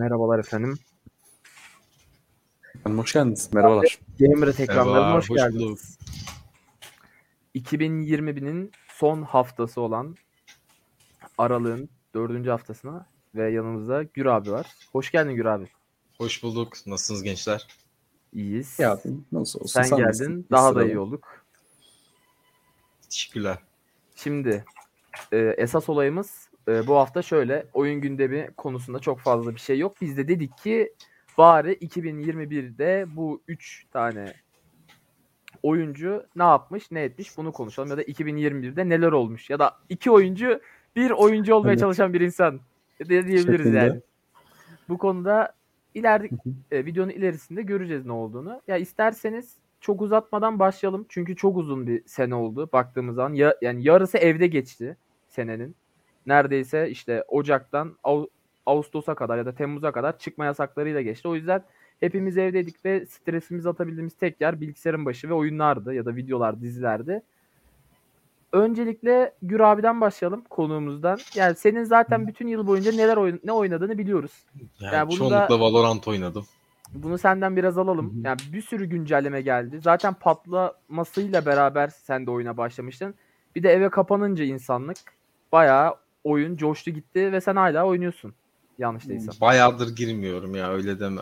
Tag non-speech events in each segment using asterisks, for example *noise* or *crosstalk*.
Merhabalar efendim. Hoş geldiniz. Merhabalar. Gamer'ı ekranlarına Merhaba, hoş, hoş geldiniz. 2020'nin son haftası olan Aralık'ın dördüncü haftasına ve yanımızda Gür abi var. Hoş geldin Gür abi. Hoş bulduk. Nasılsınız gençler? İyiyiz. Ya nasıl olsun? Sen, geldin. nasılsın? Daha da Nasıl iyi olduk. Teşekkürler. Şimdi e, esas olayımız e, bu hafta şöyle. Oyun gündemi konusunda çok fazla bir şey yok. Biz de dedik ki bari 2021'de bu 3 tane oyuncu ne yapmış ne etmiş bunu konuşalım. Ya da 2021'de neler olmuş. Ya da iki oyuncu bir oyuncu olmaya Evet. çalışan bir insan diyebiliriz Şeklinde. yani. Bu konuda ileride e, videonun ilerisinde göreceğiz ne olduğunu. Ya isterseniz çok uzatmadan başlayalım. Çünkü çok uzun bir sene oldu baktığımız zaman. Ya, yani yarısı evde geçti senenin. Neredeyse işte Ocak'tan Ağustos'a kadar ya da Temmuz'a kadar çıkma yasaklarıyla geçti. O yüzden hepimiz evdeydik ve stresimizi atabildiğimiz tek yer bilgisayarın başı ve oyunlardı ya da videolar, dizilerdi. Öncelikle Gür abiden başlayalım konuğumuzdan. Yani senin zaten bütün yıl boyunca neler oyun ne oynadığını biliyoruz. Yani Ya bunu çoğunlukla Valorant oynadım. Bunu senden biraz alalım. Yani bir sürü güncelleme geldi. Zaten patlamasıyla beraber sen de oyuna başlamıştın. Bir de eve kapanınca insanlık bayağı oyun coştu gitti ve sen hala oynuyorsun. Yanlış değilsem. Bayağıdır girmiyorum ya öyle deme.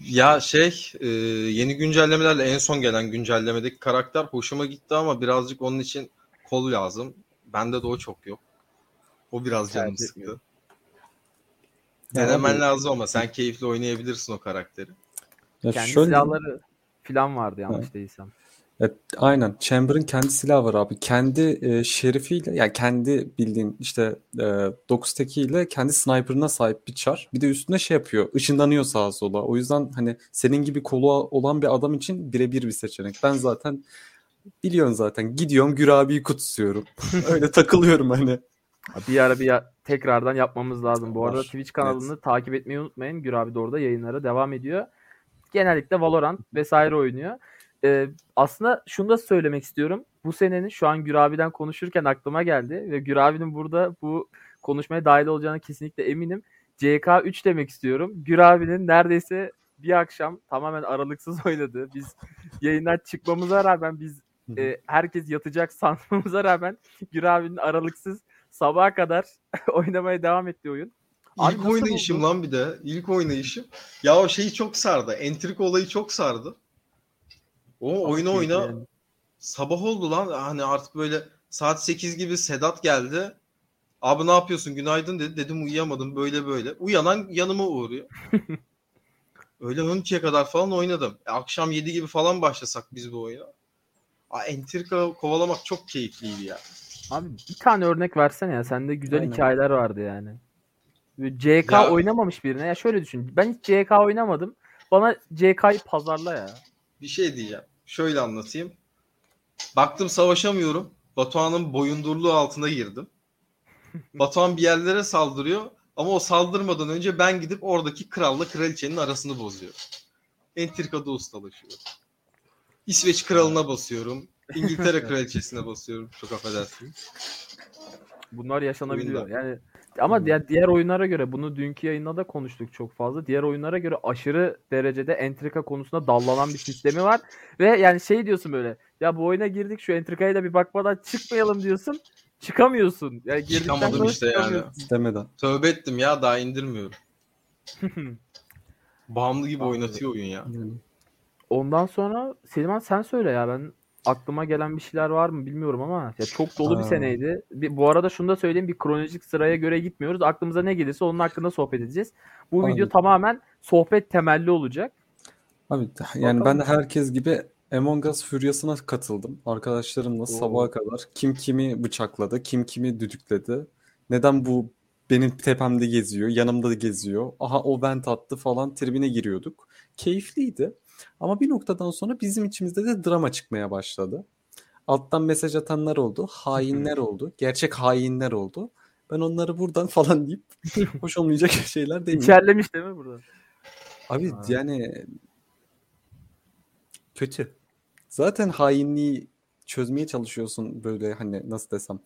Ya şey e, yeni güncellemelerle en son gelen güncellemedeki karakter hoşuma gitti ama birazcık onun için kol lazım. Bende de o çok yok. O biraz canımı Tercih sıktı. Denemen lazım ama sen keyifli oynayabilirsin o karakteri. Ya Kendi şöyle, silahları falan vardı yanlış değilsem. Ya aynen. Chamber'ın kendi silahı var abi. Kendi e, şerifiyle yani kendi bildiğin işte e, 9 tekiyle kendi sniper'ına sahip bir çar. Bir de üstüne şey yapıyor. ışınlanıyor sağa sola. O yüzden hani senin gibi kolu olan bir adam için birebir bir seçenek. Ben zaten biliyorsun zaten gidiyorum Gür abiyi kutsuyorum. *laughs* Öyle takılıyorum hani. Bir ara bir ya- tekrardan yapmamız lazım. Bu arada. Twitch kanalını takip etmeyi unutmayın. Gür abi de orada yayınlara devam ediyor. Genellikle Valorant vesaire oynuyor. Ee, aslında şunu da söylemek istiyorum. Bu senenin şu an Gür abiden konuşurken aklıma geldi ve Gür abinin burada bu konuşmaya dahil olacağına kesinlikle eminim. CK3 demek istiyorum. Gür abinin neredeyse bir akşam tamamen aralıksız *laughs* oynadı. Biz yayından çıkmamıza rağmen biz e, herkes yatacak sanmamıza rağmen Gür abinin aralıksız sabaha kadar *laughs* oynamaya devam ettiği oyun. Abi İlk oynayışım lan bir de. İlk oynayışım. Ya o şeyi çok sardı. Entrik olayı çok sardı. O oyna Çok oyna yani. sabah oldu lan. Hani artık böyle saat 8 gibi Sedat geldi. Abi ne yapıyorsun? Günaydın dedi. Dedim uyuyamadım böyle böyle. Uyanan yanıma uğruyor. *laughs* Öyle 12'ye kadar falan oynadım. E, akşam 7 gibi falan başlasak biz bu oyuna. Aa, entrika kovalamak çok keyifliydi ya. Abi bir tane örnek versene ya. Sende güzel Aynen. hikayeler vardı yani. CK Ya- oynamamış birine. Ya şöyle düşün. Ben hiç CK oynamadım. Bana CK'yı pazarla ya. Bir şey diyeceğim. Şöyle anlatayım. Baktım savaşamıyorum. Batuhan'ın boyundurluğu altına girdim. Batuhan bir yerlere saldırıyor. Ama o saldırmadan önce ben gidip oradaki kralla kraliçenin arasını bozuyorum. Entrikada ustalaşıyorum. İsveç kralına basıyorum. İngiltere *laughs* kraliçesine basıyorum. Çok affedersiniz. Bunlar yaşanabiliyor. Yani ama Hmm. diğer, diğer oyunlara göre bunu dünkü yayında da konuştuk çok fazla. Diğer oyunlara göre aşırı derecede entrika konusunda dallanan bir sistemi var. Ve yani şey diyorsun böyle ya bu oyuna girdik şu entrikaya da bir bakmadan çıkmayalım diyorsun. Çıkamıyorsun. Yani girdikten Çıkamadım işte yani. İstemeden. Tövbe ettim ya daha indirmiyorum. *laughs* Bağımlı gibi oynatıyor oyun ya. Yani. Ondan sonra Selman sen söyle ya ben aklıma gelen bir şeyler var mı bilmiyorum ama ya çok dolu bir seneydi. Bir, bu arada şunu da söyleyeyim bir kronolojik sıraya göre gitmiyoruz. Aklımıza ne gelirse onun hakkında sohbet edeceğiz. Bu Abi. video tamamen sohbet temelli olacak. Abi yani Bakalım. ben de herkes gibi Among Us furyasına katıldım. Arkadaşlarımla Oo. sabaha kadar kim kimi bıçakladı, kim kimi düdükledi. Neden bu benim tepemde geziyor, yanımda geziyor. Aha o vent attı falan tribine giriyorduk. Keyifliydi. Ama bir noktadan sonra bizim içimizde de drama çıkmaya başladı. Alttan mesaj atanlar oldu, hainler oldu, gerçek hainler oldu. Ben onları buradan *laughs* falan deyip hoş olmayacak şeyler *laughs* demeyeyim. İçerlemiş değil mi burada? Abi Ha. yani kötü. Zaten hainliği çözmeye çalışıyorsun böyle hani nasıl desem.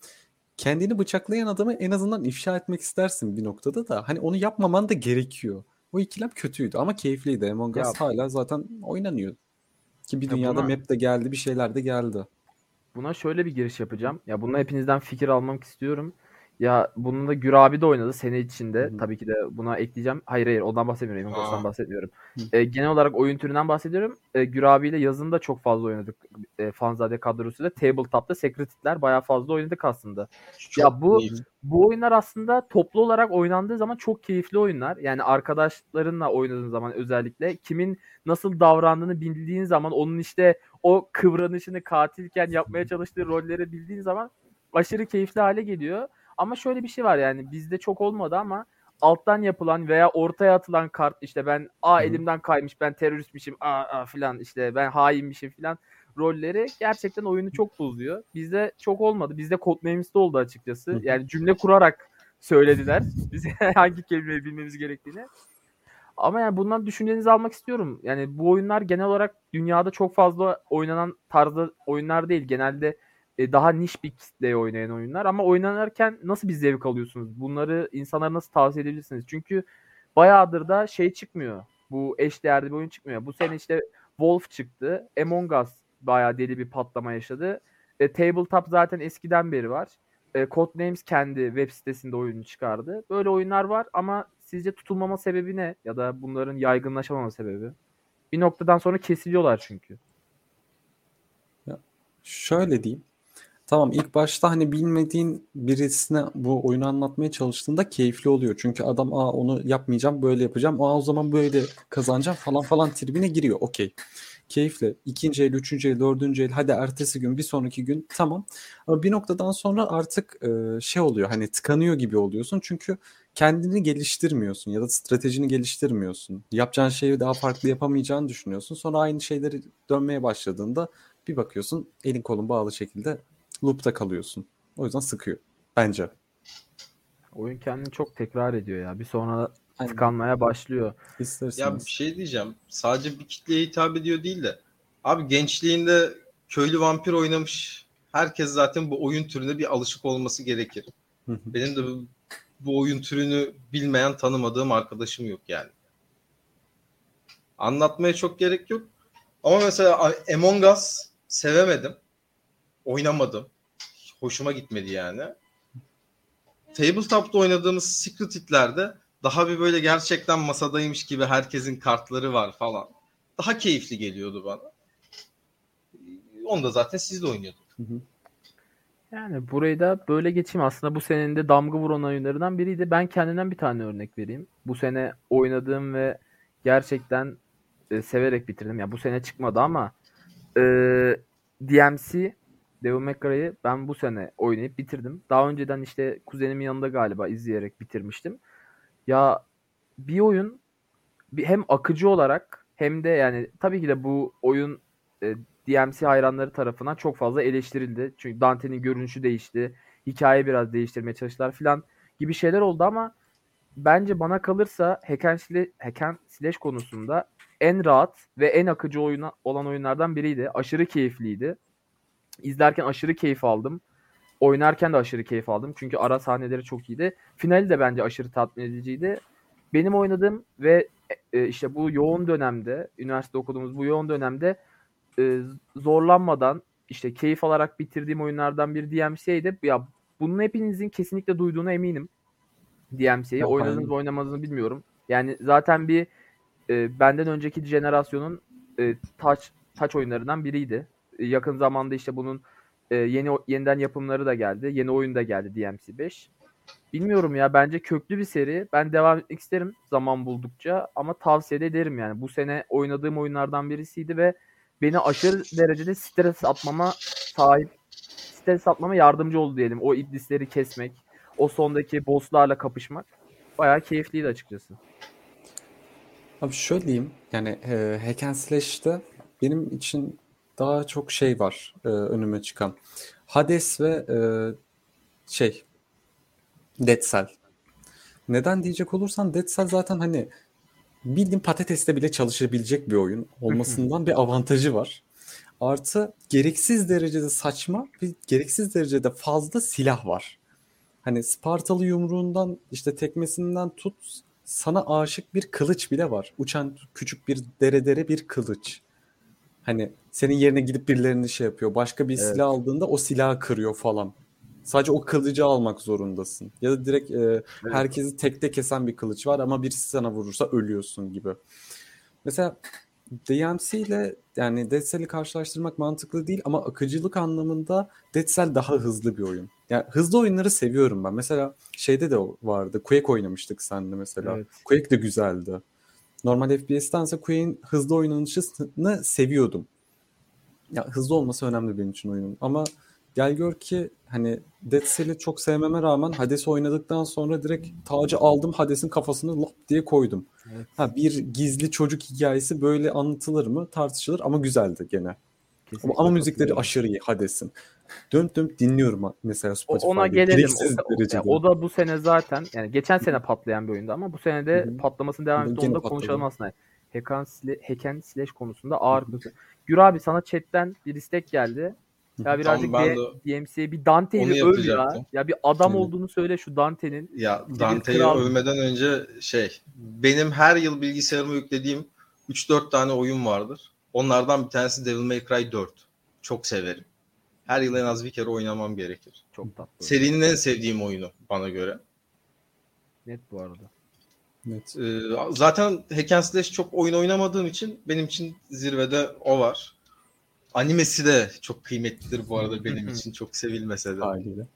Kendini bıçaklayan adamı en azından ifşa etmek istersin bir noktada da. Hani onu yapmaman da gerekiyor. O ikilem kötüydü ama keyifliydi. Among Us hala zaten oynanıyor. Ki bir Ya dünyada buna- map de geldi, bir şeyler de geldi. Buna şöyle bir giriş yapacağım. Ya bununla hepinizden fikir almak istiyorum. Ya bunun da Gür abi de oynadı sene içinde. Hı. Tabii ki de buna ekleyeceğim. Hayır hayır ondan bahsetmiyorum. Us'tan Aa. bahsetmiyorum. E, genel olarak oyun türünden bahsediyorum. E, Gür abiyle yazın da çok fazla oynadık. E, Fanzade kadrosuyla. Tabletop'ta Secret Hitler bayağı fazla oynadık aslında. Çok Ya bu- keyifli. Bu oyunlar aslında toplu olarak oynandığı zaman çok keyifli oyunlar. Yani arkadaşlarınla oynadığın zaman özellikle kimin nasıl davrandığını bildiğin zaman onun işte o kıvranışını katilken yapmaya çalıştığı rolleri bildiğin zaman aşırı keyifli hale geliyor. Ama şöyle bir şey var yani bizde çok olmadı ama alttan yapılan veya ortaya atılan kart işte ben a elimden kaymış ben teröristmişim a, a filan işte ben hainmişim filan rolleri gerçekten oyunu çok bozuyor. Bizde çok olmadı. Bizde Codenames'te oldu açıkçası. Yani cümle kurarak söylediler *laughs* bize hangi kelimeyi bilmemiz gerektiğini. Ama yani bundan düşüncenizi almak istiyorum. Yani bu oyunlar genel olarak dünyada çok fazla oynanan tarzda oyunlar değil. Genelde e, daha niş bir kitleye oynayan oyunlar. Ama oynanırken nasıl bir zevk alıyorsunuz? Bunları insanlara nasıl tavsiye edebilirsiniz? Çünkü bayağıdır da şey çıkmıyor. Bu eşdeğerli bir oyun çıkmıyor. Bu sene işte Wolf çıktı. Among Us bayağı deli bir patlama yaşadı. E, Tabletop zaten eskiden beri var. E, Codenames kendi web sitesinde oyunu çıkardı. Böyle oyunlar var ama sizce tutulmama sebebi ne? Ya da bunların yaygınlaşamama sebebi? Bir noktadan sonra kesiliyorlar çünkü. Şöyle diyeyim. Tamam ilk başta hani bilmediğin birisine bu oyunu anlatmaya çalıştığında keyifli oluyor. Çünkü adam aa onu yapmayacağım böyle yapacağım. Aa o zaman böyle kazanacağım falan falan tribine giriyor. Okey. Keyifle. İkinci el, üçüncü el, dördüncü el hadi ertesi gün bir sonraki gün tamam. Ama bir noktadan sonra artık e, şey oluyor hani tıkanıyor gibi oluyorsun. Çünkü kendini geliştirmiyorsun ya da stratejini geliştirmiyorsun. Yapacağın şeyi daha farklı yapamayacağını düşünüyorsun. Sonra aynı şeyleri dönmeye başladığında bir bakıyorsun elin kolun bağlı şekilde loop'ta kalıyorsun. O yüzden sıkıyor bence. Oyun kendini çok tekrar ediyor ya. Bir sonra Aynen. tıkanmaya başlıyor. İsterseniz. Ya bir şey diyeceğim. Sadece bir kitleye hitap ediyor değil de. Abi gençliğinde köylü vampir oynamış. Herkes zaten bu oyun türüne bir alışık olması gerekir. Hı hı. Benim de bu, bu oyun türünü bilmeyen tanımadığım arkadaşım yok yani. Anlatmaya çok gerek yok. Ama mesela Among Us sevemedim. Oynamadım. Hoşuma gitmedi yani. Tabletop'ta oynadığımız Secret Hitler'de daha bir böyle gerçekten masadaymış gibi herkesin kartları var falan. Daha keyifli geliyordu bana. Onu da zaten siz de oynuyordunuz. Hı hı. Yani burayı da böyle geçeyim. Aslında bu senenin de damga vuran oyunlarından biriydi. Ben kendimden bir tane örnek vereyim. Bu sene oynadığım ve gerçekten e, severek bitirdim. Ya bu sene çıkmadı ama e, DMC Devil May Cry'ı ben bu sene oynayıp bitirdim. Daha önceden işte kuzenimin yanında galiba izleyerek bitirmiştim. Ya bir oyun hem akıcı olarak hem de yani tabii ki de bu oyun e, DMC hayranları tarafından çok fazla eleştirildi. Çünkü Dante'nin görünüşü değişti. Hikaye biraz değiştirmeye çalıştılar filan gibi şeyler oldu ama bence bana kalırsa hack and slash, hack and slash konusunda en rahat ve en akıcı oyuna, olan oyunlardan biriydi. Aşırı keyifliydi. İzlerken aşırı keyif aldım. Oynarken de aşırı keyif aldım. Çünkü ara sahneleri çok iyiydi. Finali de bence aşırı tatmin ediciydi. Benim oynadığım ve e, işte bu yoğun dönemde, üniversite okuduğumuz bu yoğun dönemde e, zorlanmadan işte keyif alarak bitirdiğim oyunlardan bir DMC'ydi. Ya bunun hepinizin kesinlikle duyduğuna eminim. DMC'yi oynadınız oynamadığınızı bilmiyorum. Yani zaten bir e, benden önceki jenerasyonun e, touch touch oyunlarından biriydi. Yakın zamanda işte bunun e, yeni yeniden yapımları da geldi. Yeni oyun da geldi DMC 5. Bilmiyorum ya bence köklü bir seri. Ben devam etmek isterim zaman buldukça ama tavsiye de ederim yani. Bu sene oynadığım oyunlardan birisiydi ve beni aşırı derecede stres atmama sahip stres atmama yardımcı oldu diyelim. O iblisleri kesmek, o sondaki bosslarla kapışmak bayağı keyifliydi açıkçası. Abi şöyle diyeyim yani e, Hack and Slash'te benim için daha çok şey var e, önüme çıkan. Hades ve e, şey Dead Cell. Neden diyecek olursan Dead Cell zaten hani bildiğin patateste bile çalışabilecek bir oyun olmasından bir avantajı var. Artı gereksiz derecede saçma ve gereksiz derecede fazla silah var. Hani Spartalı yumruğundan işte tekmesinden tut sana aşık bir kılıç bile var. Uçan küçük bir dere dere bir kılıç. Hani senin yerine gidip birilerini şey yapıyor. Başka bir Evet. silah aldığında o silahı kırıyor falan. Sadece o kılıcı almak zorundasın. Ya da direkt e, herkesi tekte kesen bir kılıç var ama birisi sana vurursa ölüyorsun gibi. Mesela DMC ile yani Dead Cell'i karşılaştırmak mantıklı değil ama akıcılık anlamında Dead Cell daha hızlı bir oyun. Yani hızlı oyunları seviyorum ben. Mesela şeyde de vardı. Quake oynamıştık seninle mesela. Evet. Quake de güzeldi. Normal FPS'tense Quake'in hızlı oynanışını seviyordum. Ya hızlı olması önemli benim için oyunun. Ama gel gör ki hani Dead Cell'i çok sevmeme rağmen Hades'i oynadıktan sonra direkt tacı aldım Hades'in kafasını lop diye koydum. Evet. Ha bir gizli çocuk hikayesi böyle anlatılır mı? Tartışılır ama güzeldi gene. Ama, Kesinlikle ama müzikleri aşırı iyi Hades'in. Dönüp dönüp dinliyorum mesela Spotify'da. ona gelelim. O, yani o da bu sene zaten yani geçen sene patlayan bir oyundu ama bu sene de Hı hı. patlamasını devam Gene etti. Onu da patladı. konuşalım aslında. Sile, hacken slash konusunda ağır konuşuyor. Gür abi sana chatten bir istek geldi. Ya birazcık Tamam, de DMC'ye bir Dante'yi öv ya. Ya bir adam olduğunu söyle şu Dante'nin. Ya Dante'yi kral. övmeden önce şey benim her yıl bilgisayarıma yüklediğim 3-4 tane oyun vardır. Onlardan bir tanesi Devil May Cry 4. Çok severim. Her yıl en az bir kere oynamam gerekir. Çok tatlı. Serinin en sevdiğim oyunu bana göre. Net bu arada. Evet. Ee, zaten Hack and Slash çok oyun oynamadığım için benim için zirvede o var. Animesi de çok kıymetlidir bu arada benim için çok sevilmese de. Haliyle.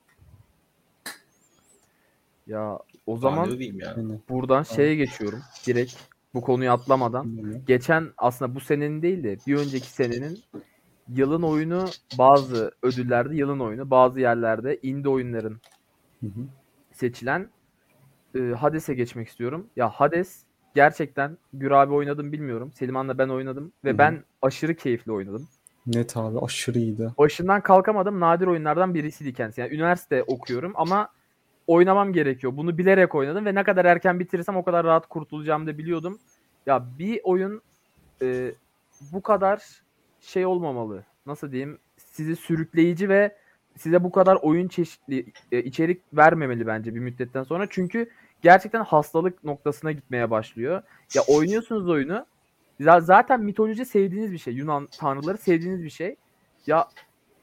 Ya o Zaman yani. Aynen. buradan şeye geçiyorum. Direkt bu konuyu atlamadan. Aynen. geçen aslında bu senenin değil de bir önceki senenin yılın oyunu bazı ödüllerde yılın oyunu bazı yerlerde indie oyunların Hı hı. seçilen e, Hades'e geçmek istiyorum. Ya Hades gerçekten Gür abi oynadım bilmiyorum. Selimhan'la ben oynadım ve Hı hı. ben aşırı keyifli oynadım. Net abi aşırı iyiydi. Başından kalkamadım nadir oyunlardan birisiydi kendisi. Yani üniversite okuyorum ama oynamam gerekiyor. Bunu bilerek oynadım ve ne kadar erken bitirirsem o kadar rahat kurtulacağımı da biliyordum. Ya bir oyun e, bu kadar şey olmamalı. Nasıl diyeyim? Sizi sürükleyici ve size bu kadar oyun çeşitli e, içerik vermemeli bence bir müddetten sonra. Çünkü gerçekten hastalık noktasına gitmeye başlıyor. Ya oynuyorsunuz oyunu. za- Zaten mitoloji sevdiğiniz bir şey. Yunan tanrıları sevdiğiniz bir şey. Ya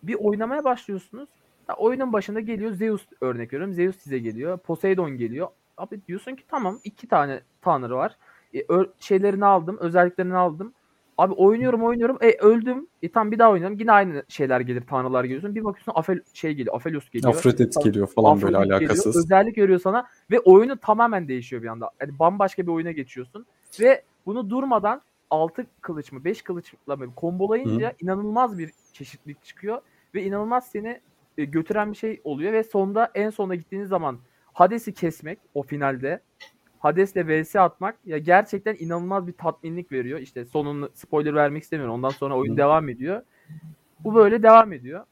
bir oynamaya başlıyorsunuz. Ya oyunun başında geliyor Zeus örnek veriyorum. Zeus size geliyor. Poseidon geliyor. Abi diyorsun ki tamam iki tane tanrı var. E, şeylerini aldım, özelliklerini aldım. Abi oynuyorum oynuyorum. E öldüm. E tam bir daha oynuyorum. Yine aynı şeyler gelir, tanrılar geliyorsun. Bir bakıyorsun Afel şey geliyor, Afelios geliyor. Afrodit Tamam. geliyor falan böyle Afrodit geliyor, alakasız. özellik veriyor sana ve oyunu tamamen değişiyor bir anda. Yani bambaşka bir oyuna geçiyorsun ve bunu durmadan 6 kılıç mı 5 kılıçla mı kombolayınca inanılmaz bir çeşitlilik çıkıyor ve inanılmaz seni e, götüren bir şey oluyor ve sonda en sona gittiğiniz zaman Hades'i kesmek o finalde Hades'le vs atmak ya gerçekten inanılmaz bir tatminlik veriyor. İşte sonunu spoiler vermek istemiyorum. Ondan sonra oyun devam ediyor. Bu böyle devam ediyor.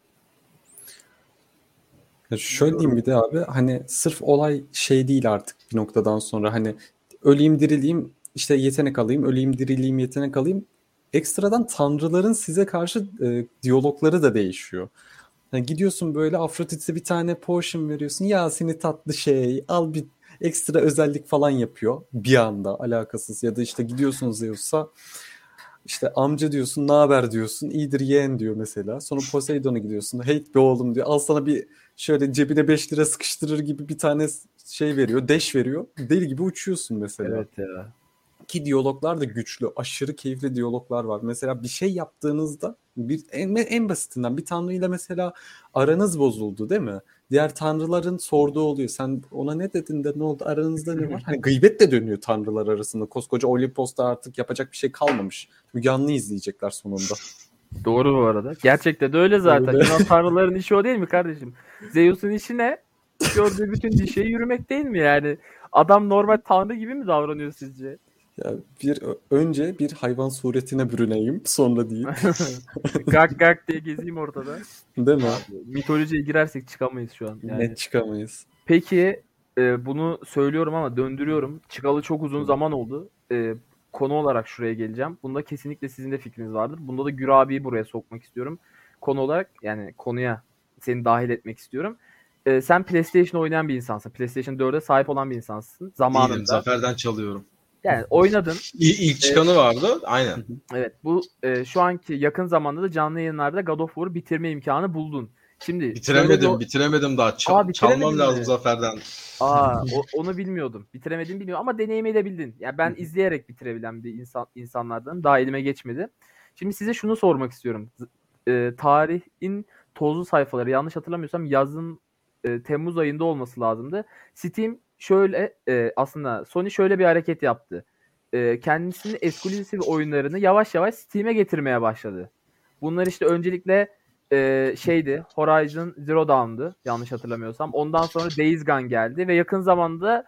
Ya şöyle diyeyim bir de abi hani sırf olay şey değil artık bir noktadan sonra hani öleyim dirileyim işte yetenek alayım öleyim dirileyim yetenek alayım ekstradan tanrıların size karşı e, diyalogları da değişiyor. Yani gidiyorsun böyle Afrodit'e bir tane potion veriyorsun ya seni tatlı şey al bir ekstra özellik falan yapıyor bir anda alakasız ya da işte gidiyorsun Zeus'a işte amca diyorsun ne haber diyorsun iyidir yeğen diyor mesela sonra Poseidon'a gidiyorsun hey be oğlum diyor al sana bir şöyle cebine 5 lira sıkıştırır gibi bir tane şey veriyor, deş veriyor. Deli gibi uçuyorsun mesela. ya. Ki diyaloglar da güçlü, aşırı keyifli diyaloglar var. Mesela bir şey yaptığınızda bir en, en basitinden bir tanrıyla mesela aranız bozuldu değil mi? Diğer tanrıların sorduğu oluyor. Sen ona ne dedin de ne oldu? Aranızda ne var? *laughs* Hani gıybet de dönüyor tanrılar arasında. Koskoca Olimpos'ta artık yapacak bir şey kalmamış. Müge Anlı izleyecekler sonunda. *laughs* Doğru bu arada. Gerçekten de öyle zaten. Öyle. Yunan tanrıların işi o değil mi kardeşim? Zeus'un işi ne? Gördüğü bütün dişeye yürümek değil mi yani? Adam normal tanrı gibi mi davranıyor sizce? Ya bir önce bir hayvan suretine bürüneyim sonra diyeyim. *laughs* gak gak diye gezeyim ortada. Değil mi? Mitolojiye girersek çıkamayız şu an. Yani. Net çıkamayız. Peki e, bunu söylüyorum ama döndürüyorum. Çıkalı çok uzun zaman oldu. E, konu olarak şuraya geleceğim. Bunda kesinlikle sizin de fikriniz vardır. Bunda da Gür abiyi buraya sokmak istiyorum. Konu olarak yani konuya seni dahil etmek istiyorum. e, sen PlayStation oynayan bir insansın. PlayStation 4'e sahip olan bir insansın zamanında. Değilim. Zafer'den çalıyorum. Yani oynadın. İlk çıkanı vardı. Aynen. Evet bu e, şu anki yakın zamanda da canlı yayınlarda God of War'u bitirme imkanı buldun. Şimdi Bitiremedim. bir- Bitiremedim daha. Çal- Aa, çalmam mi? lazım Zafer'den. Aa, *laughs* o- onu bilmiyordum. Bitiremediğini bilmiyorum ama deneyimleyebildin. Yani ben izleyerek bitirebilen bir insan insanlardan daha elime geçmedi. Şimdi size şunu sormak istiyorum. E, tarihin tozlu sayfaları yanlış hatırlamıyorsam yazın e, Temmuz ayında olması lazımdı. Steam şöyle e, aslında Sony şöyle bir hareket yaptı. E, kendisinin eksklusif oyunlarını yavaş yavaş Steam'e getirmeye başladı. Bunlar işte öncelikle e, şeydi Horizon Zero Dawn'dı yanlış hatırlamıyorsam. Ondan sonra Days Gone geldi ve yakın zamanda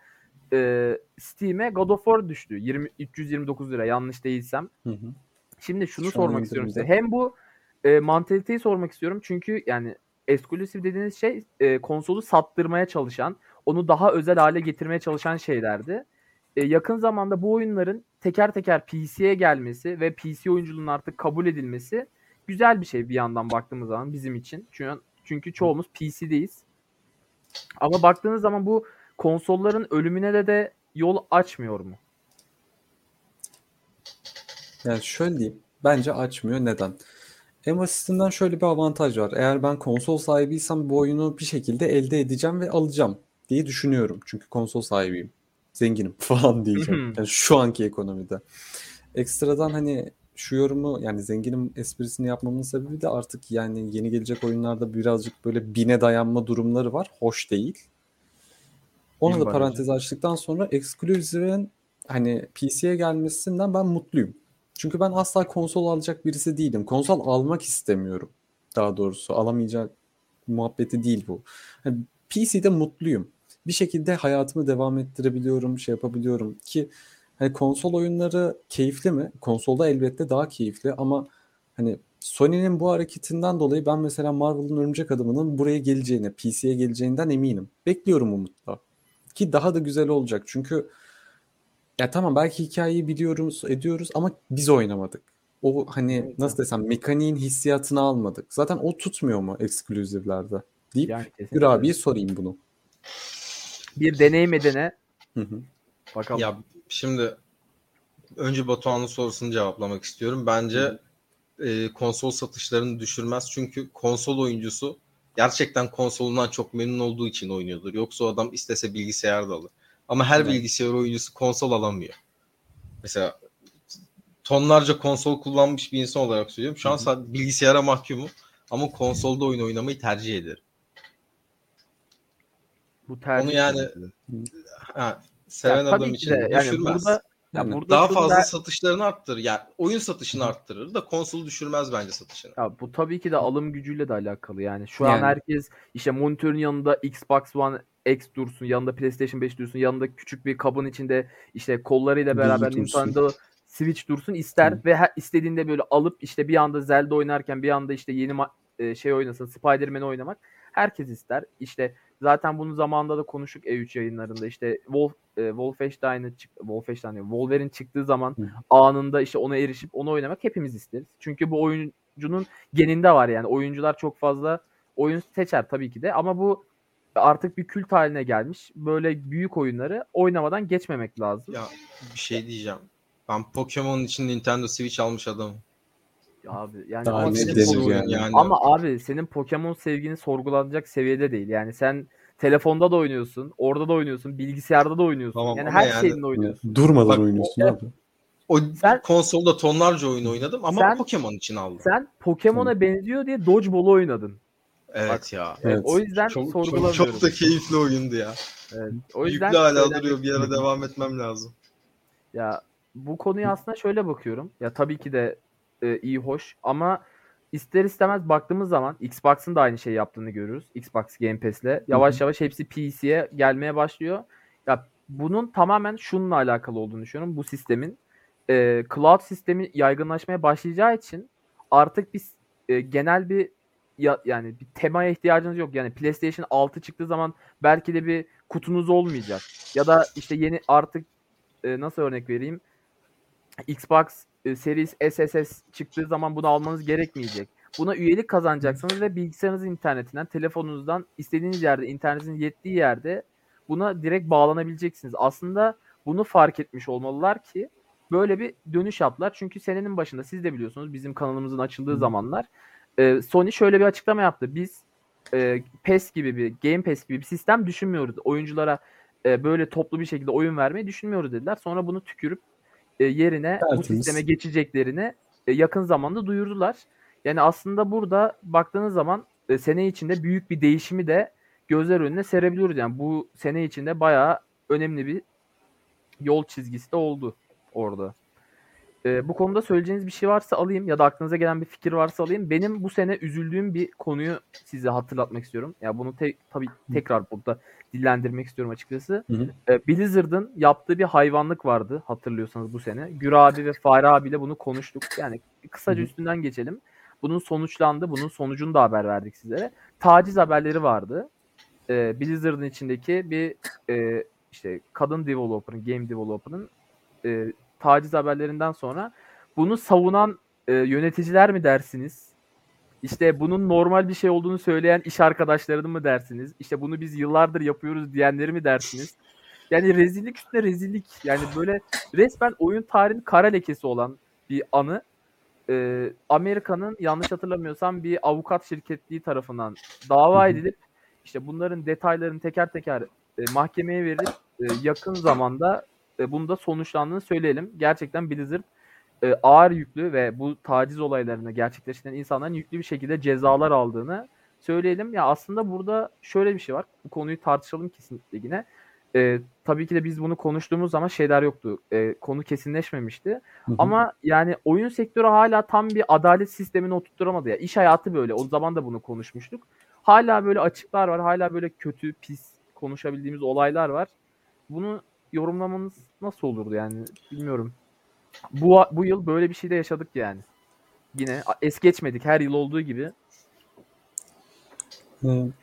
e, Steam'e God of War düştü. 20, 329 lira yanlış değilsem. Hı hı. Şimdi şunu Şu sormak istiyorum size. Hem bu e, mantaliteyi sormak istiyorum. Çünkü yani eksklusif dediğiniz şey e, konsolu sattırmaya çalışan, onu daha özel hale getirmeye çalışan şeylerdi. E, yakın zamanda bu oyunların teker teker PC'ye gelmesi ve PC oyunculuğunun artık kabul edilmesi güzel bir şey bir yandan baktığımız zaman bizim için. Çünkü, çünkü çoğumuz PC'deyiz. Ama baktığınız zaman bu konsolların ölümüne de de yol açmıyor mu? Yani şöyle diyeyim. Bence açmıyor. Neden? En basitinden şöyle bir avantaj var. Eğer ben konsol sahibiysem bu oyunu bir şekilde elde edeceğim ve alacağım diye düşünüyorum. Çünkü konsol sahibiyim. Zenginim *laughs* falan diyeceğim. Yani şu anki ekonomide. Ekstradan hani şu yorumu yani zenginim esprisini yapmamın sebebi de artık yani yeni gelecek oyunlarda birazcık böyle bine dayanma durumları var. Hoş değil. Ona Bin da parantez açtıktan sonra Exclusive'in hani PC'ye gelmesinden ben mutluyum. Çünkü ben asla konsol alacak birisi değilim. Konsol almak istemiyorum. Daha doğrusu alamayacak muhabbeti değil bu. Hani PC'de mutluyum. Bir şekilde hayatımı devam ettirebiliyorum, şey yapabiliyorum ki hani konsol oyunları keyifli mi? Konsolda elbette daha keyifli ama hani Sony'nin bu hareketinden dolayı ben mesela Marvel'ın Örümcek Adamı'nın buraya geleceğine, PC'ye geleceğinden eminim. Bekliyorum umutla. Ki daha da güzel olacak. Çünkü ya tamam belki hikayeyi biliyoruz, ediyoruz ama biz oynamadık. O hani Evet, nasıl desem mekaniğin hissiyatını almadık. Zaten o tutmuyor mu eksklusivlerde? Deyip Yani. Gür abiye sorayım bunu. Bir deneyim edene Hı hı. bakalım. Ya şimdi önce Batuhan'ın sorusunu cevaplamak istiyorum. Bence e, konsol satışlarını düşürmez. Çünkü konsol oyuncusu gerçekten konsolundan çok memnun olduğu için oynuyordur. Yoksa o adam istese bilgisayar da alır. Ama her Evet. bilgisayar oyuncusu konsol alamıyor. Mesela tonlarca konsol kullanmış bir insan olarak söylüyorum. Şu an bilgisayara mahkumum. Ama konsolda oyun oynamayı tercih ederim. Bu tercih Onu yani ha, seven Ya adam için de, yani düşürmez. burada ya Yani burada Daha fazla der- satışlarını arttırır. Yani oyun satışını arttırır da konsolu düşürmez bence satışını. Ya bu tabii ki de alım gücüyle de alakalı yani. Şu an Yani. herkes işte monitörün yanında Xbox One X dursun, yanında PlayStation 5 dursun, yanında küçük bir kabın içinde işte kollarıyla beraber. Nintendo Switch dursun ister Hı. ve her istediğinde böyle alıp işte bir anda Zelda oynarken bir anda işte yeni ma- e, şey oynasın, Spider-Man oynamak herkes ister. İşte zaten bunu zamanında da konuştuk E3 yayınlarında. İşte Wolf e, Wolfenstein'ı çık Wolfenstein Wolverine çıktığı zaman Hı. anında işte ona erişip onu oynamak hepimiz isteriz. Çünkü bu oyuncunun geninde var yani. Oyuncular çok fazla oyun seçer tabii ki de ama bu artık bir kült haline gelmiş. Böyle büyük oyunları oynamadan geçmemek lazım. Ya bir şey diyeceğim. Ben Pokemon için Nintendo Switch almış adamım. Abi yani Daha ama senin, yani? ama abi senin Pokemon sevgini sorgulanacak seviyede değil. Yani sen telefonda da oynuyorsun, orada da oynuyorsun, bilgisayarda da oynuyorsun. Tamam yani her yani- şeyinde oynuyorsun. Durmadan Bak, oynuyorsun o- abi. O Sen- konsolda tonlarca oyun oynadım ama Sen- Pokemon için aldım. Sen Pokemon'a benziyor diye Dodgeball'u oynadın. Evet Bak, ya. Evet. O yüzden Çok, çok, sorgulamıyorum. çok da keyifli oyundu ya. Evet, O yüzden Yüklü hala duruyor. Bir ara istedim. devam etmem lazım. Ya bu konuya aslında şöyle bakıyorum. Ya tabii ki de e, iyi hoş ama ister istemez baktığımız zaman Xbox'ın da aynı şey yaptığını görüyoruz. Xbox Game Pass'le. Yavaş yavaş hepsi PC'ye gelmeye başlıyor. Ya bunun tamamen şununla alakalı olduğunu düşünüyorum. Bu sistemin e, cloud sistemi yaygınlaşmaya başlayacağı için artık biz e, genel bir ya, yani bir temaya ihtiyacınız yok. Yani PlayStation 6 çıktığı zaman belki de bir kutunuz olmayacak. Ya da işte yeni artık e, nasıl örnek vereyim? Xbox e, Series SSS çıktığı zaman bunu almanız gerekmeyecek. Buna üyelik kazanacaksınız ve bilgisayarınızın internetinden, telefonunuzdan istediğiniz yerde, internetin yettiği yerde buna direkt bağlanabileceksiniz. Aslında bunu fark etmiş olmalılar ki böyle bir dönüş yaptılar. Çünkü senenin başında siz de biliyorsunuz bizim kanalımızın açıldığı zamanlar e, Sony şöyle bir açıklama yaptı. Biz e, PES gibi bir Game Pass gibi bir sistem düşünmüyoruz. Oyunculara e, böyle toplu bir şekilde oyun vermeyi düşünmüyoruz dediler. Sonra bunu tükürüp e, yerine bu Tertemiz. sisteme geçeceklerini e, yakın zamanda duyurdular. Yani aslında burada baktığınız zaman e, sene içinde büyük bir değişimi de gözler önüne serebiliyoruz. Yani bu sene içinde bayağı önemli bir yol çizgisi de oldu orada. E, bu konuda söyleyeceğiniz bir şey varsa alayım ya da aklınıza gelen bir fikir varsa alayım. Benim bu sene üzüldüğüm bir konuyu size hatırlatmak istiyorum. Ya bunu te- tabii tekrar burada dillendirmek istiyorum açıkçası. Hı hı. E, Blizzard'ın yaptığı bir hayvanlık vardı hatırlıyorsanız bu sene. Gür abi ve Fahri abiyle bunu konuştuk. Yani kısaca Hı hı. üstünden geçelim. Bunun sonuçlandı. Bunun sonucunu da haber verdik sizlere. Taciz haberleri vardı. E, Blizzard'ın içindeki bir e, işte kadın developer'ın, game developer'ın e, taciz haberlerinden sonra bunu savunan e, yöneticiler mi dersiniz? İşte bunun normal bir şey olduğunu söyleyen iş arkadaşlarını mı dersiniz? İşte bunu biz yıllardır yapıyoruz diyenleri mi dersiniz? Yani rezillik üstüne rezillik. Yani böyle resmen oyun tarihinin kara lekesi olan bir anı. e, Amerika'nın yanlış hatırlamıyorsam bir avukat şirketliği tarafından dava edilip işte bunların detaylarını teker teker e, mahkemeye verilip e, yakın zamanda e, bunda sonuçlandığını söyleyelim. Gerçekten Blizzard e, ağır yüklü ve bu taciz olaylarını gerçekleştiren insanların yüklü bir şekilde cezalar aldığını söyleyelim. Ya aslında burada şöyle bir şey var. Bu konuyu tartışalım kesinlikle yine. E, tabii ki de biz bunu konuştuğumuz zaman şeyler yoktu. E, konu kesinleşmemişti. Hı hı. Ama yani oyun sektörü hala tam bir adalet sistemini oturtturamadı ya. İş hayatı böyle. O zaman da bunu konuşmuştuk. Hala böyle açıklar var. Hala böyle kötü, pis konuşabildiğimiz olaylar var. Bunu yorumlamanız nasıl olurdu yani bilmiyorum. Bu bu yıl böyle bir şey de yaşadık yani. Yine es geçmedik her yıl olduğu gibi.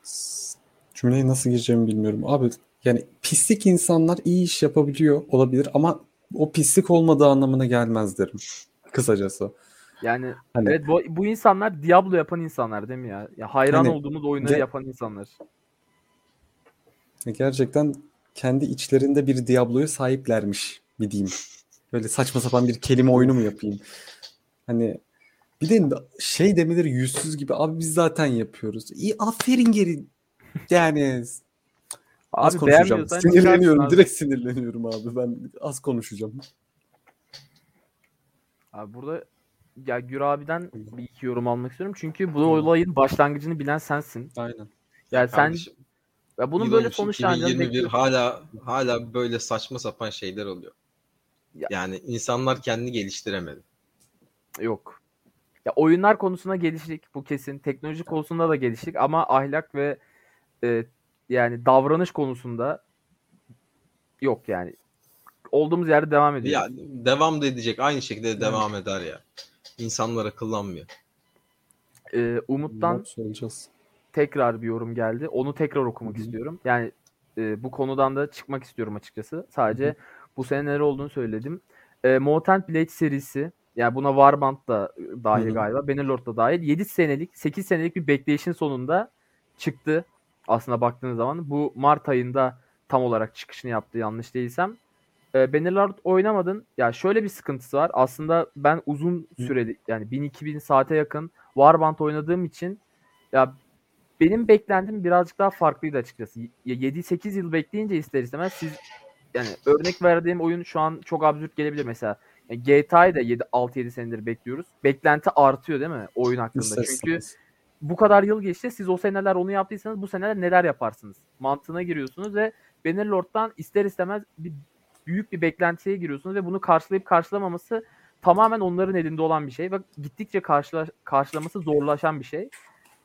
S- Cümleye nasıl gireceğimi bilmiyorum. Abi yani pislik insanlar iyi iş yapabiliyor olabilir ama o pislik olmadığı anlamına gelmez derim. Kısacası. Yani Hani evet bu, bu insanlar Diablo yapan insanlar değil mi ya? Ya hayran Hani olduğumuz oyunları yapan insanlar. gerçekten kendi içlerinde bir Diablo'ya sahiplermiş bir diyeyim. Böyle saçma sapan bir kelime oyunu mu yapayım? Hani bir de şey demeleri yüzsüz gibi abi biz zaten yapıyoruz. İyi aferin geri. Yani az Abi konuşacağım. Sinirleniyorum. abi. Direkt sinirleniyorum abi. Ben az konuşacağım. Abi burada ya Gür abiden bir iki yorum almak istiyorum. Çünkü bu olayın başlangıcını bilen sensin. Aynen. Yani sen Kardeşim, ya bunun yıl böyle sonuçlanacağını 2021 bekliyorsun. hala hala böyle saçma sapan şeyler oluyor. Ya- Yani insanlar kendini geliştiremedi. Yok. Ya oyunlar konusunda geliştik bu kesin. Teknoloji konusunda da geliştik ama ahlak ve e, yani davranış konusunda yok yani. Olduğumuz yerde devam ediyoruz. Ya devam da edecek. Aynı şekilde devam eder ya. İnsanlar akıllanmıyor. E, Umut'tan söyleyeceğiz. Tekrar bir yorum geldi. Onu tekrar okumak Hı hı. istiyorum. Yani e, bu konudan da çıkmak istiyorum açıkçası. Sadece bu sene neler olduğunu söyledim. E, Mutant Blade serisi yani buna Warband da e, dahil Hı hı. galiba. Bannerlord da dahil. 7 senelik, 8 senelik bir bekleyişin sonunda çıktı. Aslında baktığınız zaman bu Mart ayında tam olarak çıkışını yaptı yanlış değilsem. E, Bannerlord oynamadın. Ya şöyle bir sıkıntısı var. Aslında ben uzun süreli yani 1000-2000 saate yakın Warband oynadığım için ya benim beklentim birazcık daha farklıydı açıkçası. Y- 7-8 yıl bekleyince ister istemez siz yani örnek verdiğim oyun şu an çok absürt gelebilir mesela. Yani GTA'yı da 7 6-7 senedir bekliyoruz. Beklenti artıyor değil mi oyun hakkında? İster Çünkü bu kadar yıl geçti. Siz o seneler onu yaptıysanız bu seneler neler yaparsınız? Mantığına giriyorsunuz ve Bannerlord'dan ister istemez bir büyük bir beklentiye giriyorsunuz ve bunu karşılayıp karşılamaması tamamen onların elinde olan bir şey ve gittikçe karşıla, karşılaması zorlaşan bir şey.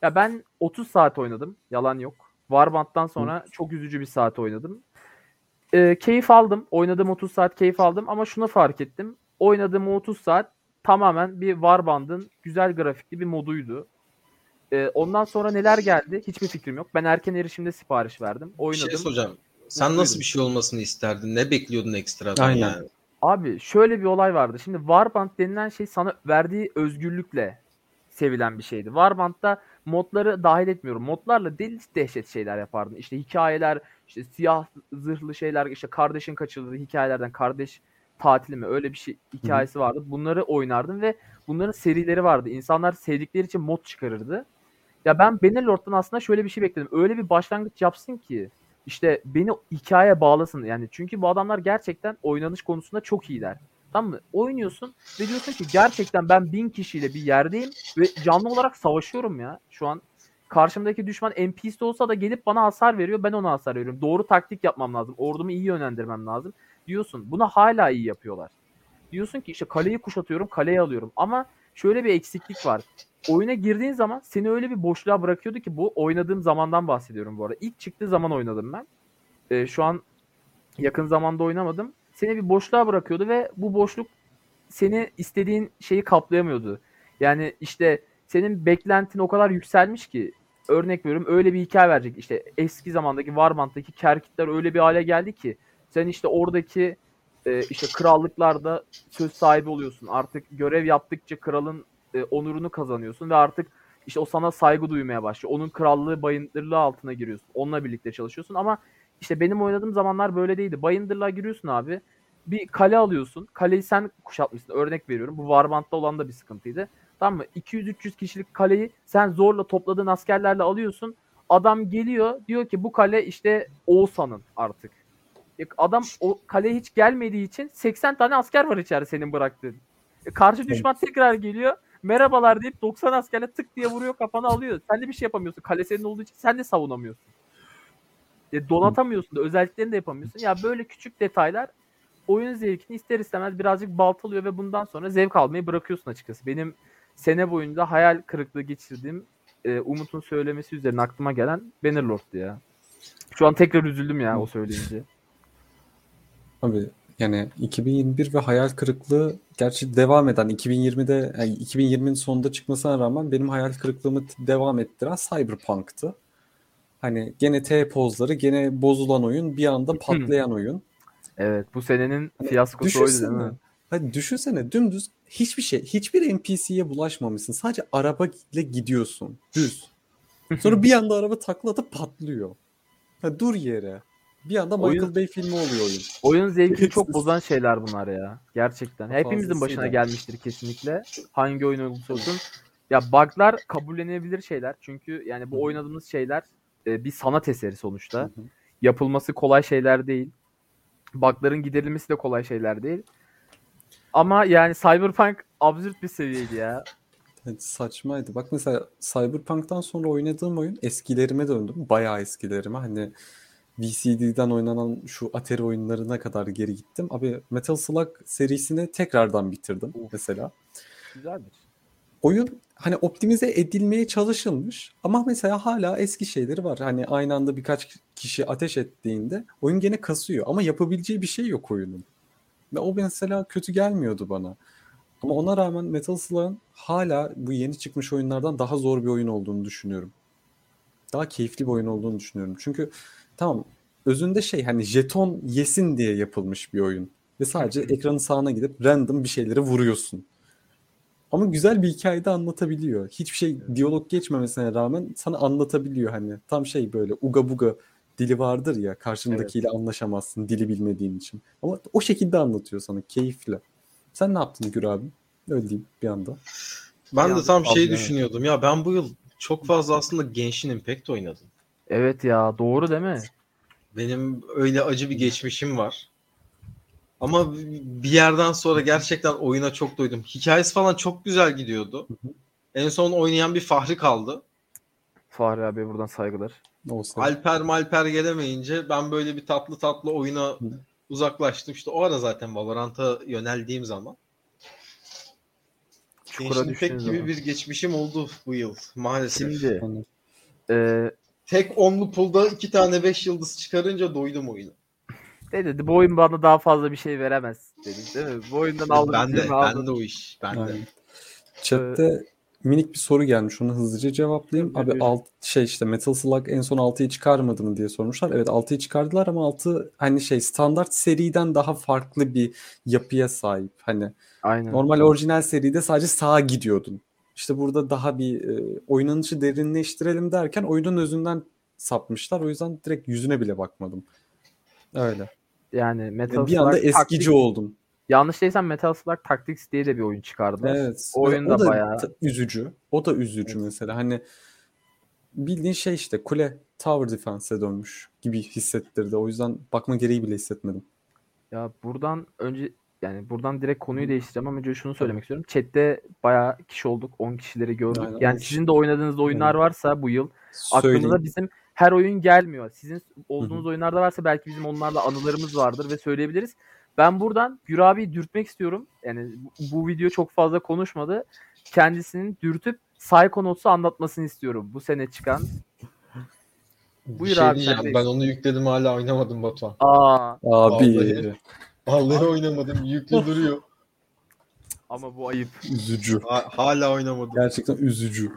Ya ben 30 saat oynadım. Yalan yok. Warband'dan sonra çok üzücü bir saat oynadım. Ee, keyif aldım. Oynadığım 30 saat keyif aldım ama şunu fark ettim. Oynadığım o 30 saat tamamen bir Warband'ın güzel grafikli bir moduydu. Ee, ondan sonra neler geldi hiçbir fikrim yok. Ben erken erişimde sipariş verdim. Bir Oynadım. şey soracağım. Sen nasıl bir şey olmasını isterdin? Ne bekliyordun ekstradan Aynen. yani? Abi şöyle bir olay vardı. Şimdi Warband denilen şey sana verdiği özgürlükle sevilen bir şeydi. Warband'da modları dahil etmiyorum. Modlarla deli dehşet şeyler yapardın. İşte hikayeler, işte siyah zırhlı şeyler, işte kardeşin kaçırıldığı hikayelerden kardeş tatili mi öyle bir şey hikayesi vardı. Bunları oynardım ve bunların serileri vardı. İnsanlar sevdikleri için mod çıkarırdı. Ya ben Bannerlord'dan aslında şöyle bir şey bekledim. Öyle bir başlangıç yapsın ki işte beni hikaye bağlasın yani. Çünkü bu adamlar gerçekten oynanış konusunda çok iyiler. Tamam mı? Oynuyorsun ve diyorsun ki gerçekten ben bin kişiyle bir yerdeyim ve canlı olarak savaşıyorum ya. Şu an karşımdaki düşman NPC olsa da gelip bana hasar veriyor. Ben ona hasar veriyorum. Doğru taktik yapmam lazım. Ordumu iyi yönlendirmem lazım. Diyorsun. Buna hala iyi yapıyorlar. Diyorsun ki işte kaleyi kuşatıyorum, kaleyi alıyorum. Ama şöyle bir eksiklik var. Oyuna girdiğin zaman seni öyle bir boşluğa bırakıyordu ki bu oynadığım zamandan bahsediyorum bu arada. İlk çıktığı zaman oynadım ben. Ee, şu an yakın zamanda oynamadım. Seni bir boşluğa bırakıyordu ve bu boşluk seni istediğin şeyi kaplayamıyordu. Yani işte senin beklentin o kadar yükselmiş ki örnek veriyorum öyle bir hikaye verecek. İşte eski zamandaki Warband'daki kerkitler öyle bir hale geldi ki sen işte oradaki e, işte krallıklarda söz sahibi oluyorsun. Artık görev yaptıkça kralın e, onurunu kazanıyorsun ve artık işte o sana saygı duymaya başlıyor. Onun krallığı bayındırlığı altına giriyorsun. Onunla birlikte çalışıyorsun ama işte benim oynadığım zamanlar böyle değildi. Bayındırlığa giriyorsun abi. Bir kale alıyorsun. Kaleyi sen kuşatmışsın. Örnek veriyorum. Bu Warband'da olan da bir sıkıntıydı. Tamam mı? 200-300 kişilik kaleyi sen zorla topladığın askerlerle alıyorsun. Adam geliyor diyor ki bu kale işte Oğuzhan'ın artık. E, Adam o kaleye hiç gelmediği için 80 tane asker var içeride senin bıraktığın. E, Karşı düşman tekrar geliyor. Merhabalar deyip 90 askerle tık diye vuruyor kafana alıyor. Sen de bir şey yapamıyorsun. Kale senin olduğu için sen de savunamıyorsun. Donatamıyorsun da özelliklerini de yapamıyorsun. Ya böyle küçük detaylar oyun zevkini ister istemez birazcık baltalıyor ve bundan sonra zevk almayı bırakıyorsun açıkçası. Benim sene boyunca hayal kırıklığı geçirdiğim e, Umut'un söylemesi üzerine aklıma gelen Bannerlord'du ya. Şu an tekrar üzüldüm ya o söyleyince. Abi yani 2021 ve hayal kırıklığı gerçi devam eden 2020'de yani 2020'nin sonunda çıkmasına rağmen benim hayal kırıklığımı devam ettiren Cyberpunk'tı. Hani gene T pozları, gene bozulan oyun, bir anda patlayan oyun. Evet bu senenin Hani fiyaskosu oydu değil Düşünsene. mi? Hadi düşünsene dümdüz hiçbir şey, hiçbir NPC'ye bulaşmamışsın. Sadece araba ile gidiyorsun. Düz. *laughs* Sonra bir anda araba takla atıp patlıyor. Ha, dur yere. Bir anda Michael Oyun- Bay filmi oluyor oyun. Oyun zevkini çok *laughs* bozan şeyler bunlar ya. Gerçekten. Hepimizin başına gelmiştir kesinlikle. Hangi oyun olursa olsun. Ya bug'lar kabullenebilir şeyler. Çünkü yani bu oynadığımız şeyler e, bir sanat eseri sonuçta. hı. Yapılması kolay şeyler değil. Bug'ların giderilmesi de kolay şeyler değil. Ama yani Cyberpunk absürt bir seviyeydi ya. *laughs* Evet, saçmaydı. Bak mesela Cyberpunk'tan sonra oynadığım oyun eskilerime döndüm. Bayağı eskilerime. Hani VCD'den oynanan şu Atari oyunlarına kadar geri gittim. Abi Metal Slug serisini tekrardan bitirdim mesela. Güzeldir. Oyun hani optimize edilmeye çalışılmış ama mesela hala eski şeyleri var. Hani aynı anda birkaç kişi ateş ettiğinde oyun gene kasıyor ama yapabileceği bir şey yok oyunun. Ve o mesela kötü gelmiyordu bana. Ama ona rağmen Metal Slug'ın hala bu yeni çıkmış oyunlardan daha zor bir oyun olduğunu düşünüyorum. Daha keyifli bir oyun olduğunu düşünüyorum. Çünkü tamam özünde şey hani jeton yesin diye yapılmış bir oyun. Ve sadece ekranın sağına gidip random bir şeyleri vuruyorsun. Ama güzel bir hikaye de anlatabiliyor. Hiçbir şey diyalog geçmemesine rağmen sana anlatabiliyor hani. Tam şey böyle uga buga dili vardır ya karşındakiyle anlaşamazsın dili bilmediğin için. Ama o şekilde anlatıyor sana keyifle. Sen ne yaptın Gür abi? Öyle diyeyim bir anda. Ben de Yalnız tam şey düşünüyordum. Ya ben bu yıl çok fazla aslında Genshin Impact oynadım. Evet ya doğru değil mi? Benim öyle acı bir geçmişim var. Ama bir yerden sonra gerçekten oyuna çok doydum. Hikayesi falan çok güzel gidiyordu. En son oynayan bir Fahri kaldı. Fahri abi buradan saygılar. Olsa. Alper malper gelemeyince ben böyle bir tatlı tatlı oyuna uzaklaştım. İşte o ara zaten Valorant'a yöneldiğim zaman. Çukura Impact gibi zaman. bir geçmişim oldu bu yıl maalesef. Şimdi e, Tek onlu pulda iki tane beş yıldız çıkarınca doydum oyuna. Ne dedi? Bu oyun bana daha fazla bir şey veremez dedi değil mi? Bu oyundan aldım. Ben de, ben de o iş. Ben de. Yani. Chat'te minik bir soru gelmiş. Onu hızlıca cevaplayayım. Abi alt şey işte Metal Slug en son 6'yı çıkarmadı mı diye sormuşlar. Evet 6'yı çıkardılar ama 6 hani şey standart seriden daha farklı bir yapıya sahip. Hani Aynen. normal orijinal seride sadece sağa gidiyordun. İşte burada daha bir e, oynanışı derinleştirelim derken oyunun özünden sapmışlar. O yüzden direkt yüzüne bile bakmadım. Öyle. Yani Metal bir anda Slug eskici Tactics- oldum. Yanlış değilsem Metal Slug Tactics diye de bir oyun çıkardı. Evet. O oyun da da bayağı- üzücü. O da üzücü mesela. Hani bildiğin şey işte kule tower defense'e dönmüş gibi hissettirdi. O yüzden bakma gereği bile hissetmedim. Ya buradan önce yani buradan direkt konuyu değiştireceğim ama önce şunu söylemek istiyorum. Chat'te bayağı kişi olduk. 10 kişileri gördük. Aynen, yani sizin de oynadığınız oyunlar varsa bu yıl Söyleyeyim. bizim her oyun gelmiyor. Sizin olduğunuz oyunlarda varsa belki bizim onlarla anılarımız vardır ve söyleyebiliriz. Ben buradan Gür abiyi dürtmek istiyorum. Yani bu, bu video çok fazla konuşmadı. Kendisinin dürtüp Psychonauts'u anlatmasını istiyorum. Bu sene çıkan. Bir Buyur şey abi, diyeceğim. Ben onu yükledim hala oynamadım Batuhan. Aa Abi Vallahi. Vallahi oynamadım. Yüklü duruyor. ama bu ayıp. üzücü. Ha- hala oynamadım. Gerçekten üzücü.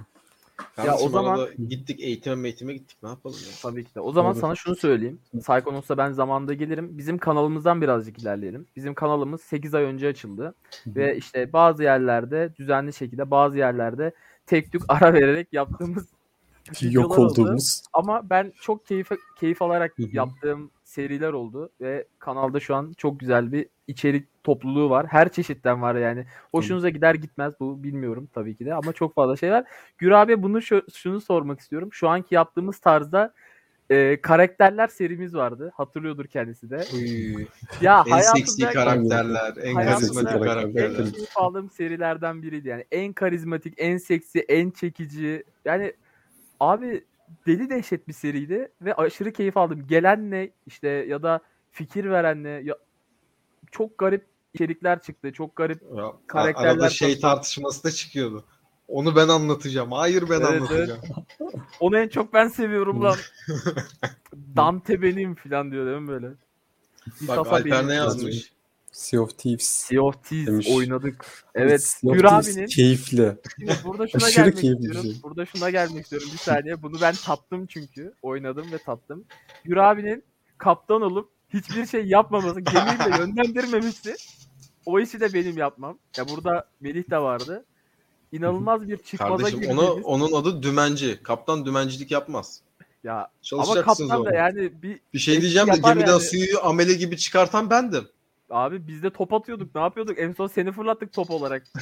Kardeşim o zaman- gittik eğitime eğitime gittik. Ne yapalım ya? Tabii ki de. O zaman Doğru. sana şunu söyleyeyim. Psychonauts'a ben zamanında gelirim. Bizim kanalımızdan birazcık ilerleyelim. Bizim kanalımız 8 ay önce açıldı. Ve işte bazı yerlerde düzenli şekilde bazı yerlerde tek tük ara vererek yaptığımız Yok oldu. olduğumuz. Ama ben çok keyif keyif alarak Hı hı. yaptığım seriler oldu ve kanalda şu an çok güzel bir içerik topluluğu var. Her çeşitten var yani. Hoşunuza gider gitmez bu bilmiyorum tabii ki de ama çok fazla şey var. Gür abi bunu şu, şunu sormak istiyorum. Şu anki yaptığımız tarzda e, karakterler serimiz vardı. Hatırlıyordur kendisi de. Uy, Ya en seksi karakterler, en karizmatik En en karakterler. keyif aldığım serilerden biriydi yani. En karizmatik, en seksi, en çekici. Yani abi deli dehşet bir seriydi ve aşırı keyif aldım. Gelenle işte ya da fikir verenle ya, çok garip içerikler çıktı. Çok garip. Ya, Karakterler Arada şey tartışması da çıkıyordu. Onu ben anlatacağım. Hayır ben Evet, anlatacağım. *laughs* Onu en çok ben seviyorum lan. *laughs* Dante benim falan diyor değil mi böyle? Bak Mustafa Alper ne yazmış? Sea of Thieves. Sea of Thieves Demiş. oynadık. Evet. Gür abinin keyifli. Şimdi burada *laughs* şuna Aşırı gelmek keyifli istiyorum. şey. Burada şuna gelmek istiyorum bir saniye. Bunu ben tattım çünkü. Oynadım ve tattım. Gür abinin kaptan olup hiçbir şey yapmaması, gemiyi de *laughs* yönlendirmemişti. O işi de benim yapmam. Ya burada Melih de vardı. İnanılmaz bir çıkmaza Kardeşim girdiğimiz. onu, onun adı dümenci. Kaptan dümencilik yapmaz. Ya ama kaptan da yani bir Bir şey diyeceğim de gemiden yani. suyu amele gibi çıkartan bendim. Abi biz de top atıyorduk. Ne yapıyorduk? En son seni fırlattık top olarak. *laughs*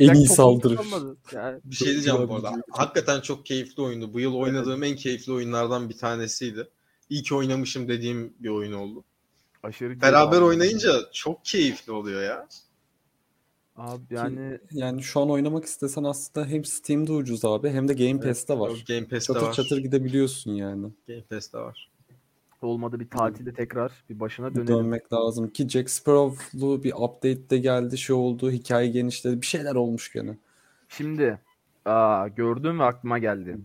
En iyi topumuz saldırı. kalmadı. Yani Bir şey diyeceğim bu arada. Hakikaten çok keyifli oyundu. Bu yıl oynadığım en keyifli oyunlardan bir tanesiydi. İyi ki oynamışım dediğim bir oyun oldu. aşırı Beraber aldım. oynayınca çok keyifli oluyor ya. Abi yani Yani şu an oynamak istesen aslında hem Steam'de ucuz abi hem de Game Pass'te var. O Game Pass'te Çatır var. çatır gidebiliyorsun yani. Game Pass'te var. Olmadı bir tatilde tekrar bir başına dönelim. Dönmek lazım ki Jack Sparrow'lu bir update de geldi, şey oldu, hikaye genişledi, bir şeyler olmuş gene. Şimdi aa, gördüm ve aklıma geldi.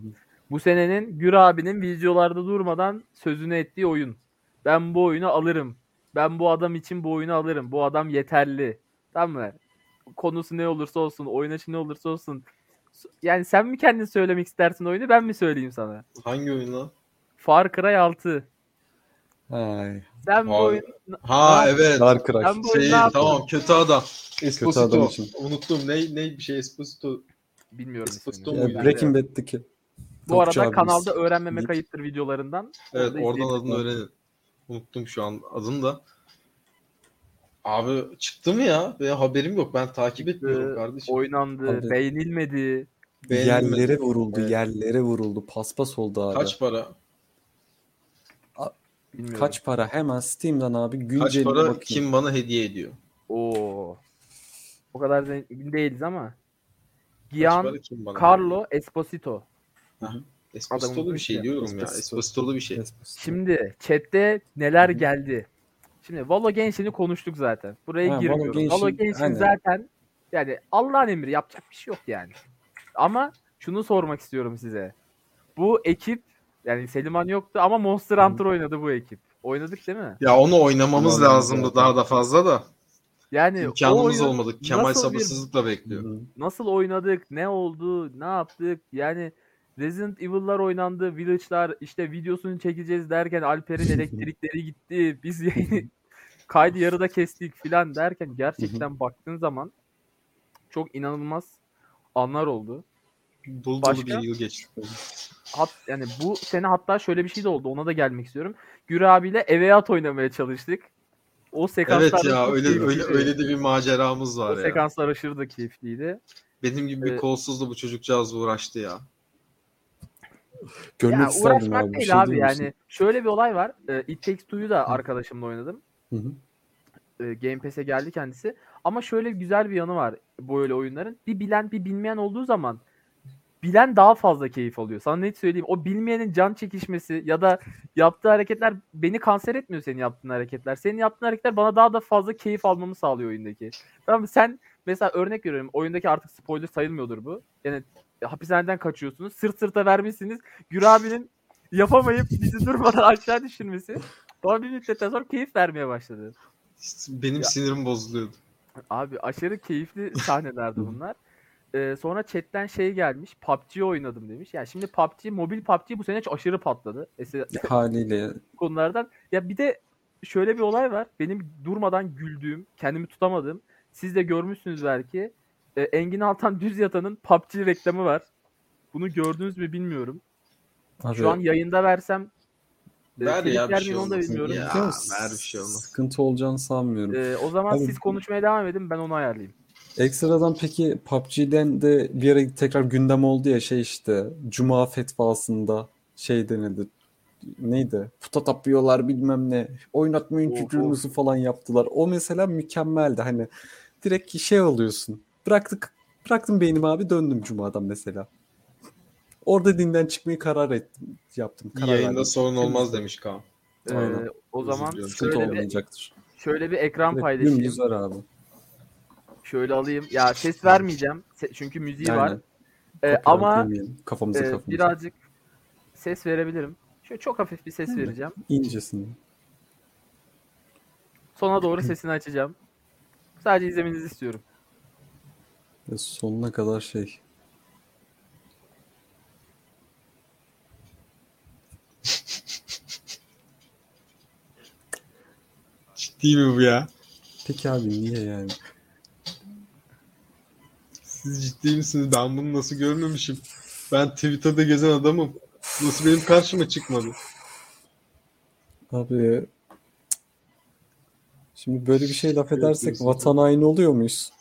Bu senenin Gür abinin videolarda durmadan sözünü ettiği oyun. Ben bu oyunu alırım. Ben bu adam için bu oyunu alırım. Bu adam yeterli. Tamam mı? Konusu ne olursa olsun, oynaşı ne olursa olsun. Yani sen mi kendin söylemek istersin oyunu ben mi söyleyeyim sana? Hangi oyun lan? Far Cry 6. Ay, Sen bu oyun Ha evet. Ben bu oyunu Şey, tamam kötü adam. adam Esposito. için. Unuttum. Ne, ne bir şey Esposito. bilmiyorum Esposito ismini. muydu? Ya, Breaking Bad'deki. Bu Topçu arada abimiz. kanalda öğrenmemek Deyip- ayıptır videolarından. Evet Orada oradan adını öğrenin. Unuttum şu an adını da. Abi çıktı mı ya? Ve haberim yok. Ben takip etmiyorum kardeşim. Oynandı, Abi. beğenilmedi. Beğenilmedi. Yerlere vuruldu, Evet. yerlere vuruldu. Paspas oldu abi. Kaç para? Bilmiyorum. Kaç para? Hemen Steam'den abi Kaç günceline para bakayım. kim bana hediye ediyor? Oo. O kadar zengin değiliz ama. Kaç Gian para? Carlo Esposito. Espositolu Adamın bir şey diyorum ya. Esposito. Espositolu bir şey. Esposito. Şimdi chatte neler geldi. Şimdi Valo Genshin'i konuştuk zaten. Buraya Ha, Valo girmiyorum. Genshin, Valo Genshin aynen. zaten yani Allah'ın emri yapacak bir şey yok yani. Ama şunu sormak istiyorum size. Bu ekip yani Seliman yoktu ama Monster. Hunter oynadı bu ekip. Oynadık değil mi? Ya onu oynamamız Vallahi lazımdı daha da fazla da. Yani o İmkanımız oyun olmadı. Kemal bir- sabırsızlıkla bekliyor. Nasıl oynadık, ne oldu, ne yaptık? Yani Resident Evil'lar oynandı, Village'lar işte videosunu çekeceğiz derken Alper'in *laughs* elektrikleri gitti. Biz yayını *laughs* kaydı yarıda kestik filan derken gerçekten baktığın zaman çok inanılmaz anlar oldu. Dolu dolu Başka? bir yıl geçti. Hat, yani bu sene hatta şöyle bir şey de oldu. Ona da gelmek istiyorum. Güre abiyle Eveat oynamaya çalıştık. O sekanslar Evet ya öyle öyle keyifliydi. öyle de bir maceramız O var ya. sekanslar aşırı da keyifliydi. Benim gibi bir Ee, kolsuzla bu çocukcağız uğraştı ya. Görmek ya isterdim uğraşmak abi. bir değil şey abi yani. Şöyle bir olay var. Ee, It Takes Two'yu da arkadaşımla oynadım. Hı hı. Ee, Game Pass'e geldi kendisi. Ama şöyle güzel bir yanı var bu öyle oyunların. Bir bilen bir bilmeyen olduğu zaman bilen daha fazla keyif alıyor. Sana net söyleyeyim. O bilmeyenin can çekişmesi ya da yaptığı hareketler beni kanser etmiyor senin yaptığın hareketler. Senin yaptığın hareketler bana daha da fazla keyif almamı sağlıyor oyundaki. Tamam? Sen mesela örnek veriyorum. Oyundaki artık spoiler sayılmıyordur bu. Yani hapishaneden kaçıyorsunuz. Sırt sırta vermişsiniz. Gür abinin yapamayıp bizi durmadan *laughs* aşağı düşürmesi. Bana bir müddetten sonra keyif vermeye başladı. Benim Ya. sinirim bozuluyordu. Abi aşırı keyifli sahnelerdi *laughs* bunlar. Ee, sonra chatten şey gelmiş. PUBG oynadım demiş. Yani şimdi PUBG, mobil PUBG bu sene aşırı patladı. Mesela *laughs* Haliyle konulardan. Ya bir de şöyle bir olay var. Benim durmadan güldüğüm, kendimi tutamadığım. Siz de görmüşsünüz belki. Ee, Engin Altan Düz Yatan'ın PUBG reklamı var. Bunu gördünüz mü bilmiyorum. abi, Şu an yayında versem e, Ver ya bir şey miyim onu da olmaz. bilmiyorum. Ya. ver bir şey olmaz. Sıkıntı olacağını sanmıyorum. Ee, o zaman Abi- siz konuşmaya devam edin ben onu ayarlayayım. Ekstradan peki PUBG'den de bir ara tekrar gündem oldu ya şey işte Cuma fetvasında şey denildi. Neydi? Puta tapıyorlar bilmem ne. Oynatmayın çocuğunuzu falan yaptılar. O mesela mükemmeldi. Hani direkt şey alıyorsun. Bıraktık bıraktım beynimi abi döndüm Cuma'dan mesela. Orada dinden çıkmayı karar ettim. Yaptım. Karar Yayında verdim. sorun olmaz demiş Kaan. Ee, Aynen. o zaman şöyle bir, olmayacaktır. şöyle bir ekran paylaşayım. ver abi. Şöyle alayım. Ya ses vermeyeceğim. Se- çünkü müziği var. Aynen. Ee, Copyright ama kafamıza e, kafamıza. birazcık ses verebilirim. Şöyle çok hafif bir ses vereceğim. İncesini. Sona doğru sesini açacağım. Sadece izlemenizi istiyorum. Ve sonuna kadar şey. Ciddi mi bu ya? Peki abi niye yani? Siz ciddi misiniz? Ben bunu nasıl görmemişim? Ben Twitter'da gezen adamım. Nasıl benim karşıma çıkmadı? Abi şimdi böyle bir şey laf edersek vatan haini oluyor muyuz?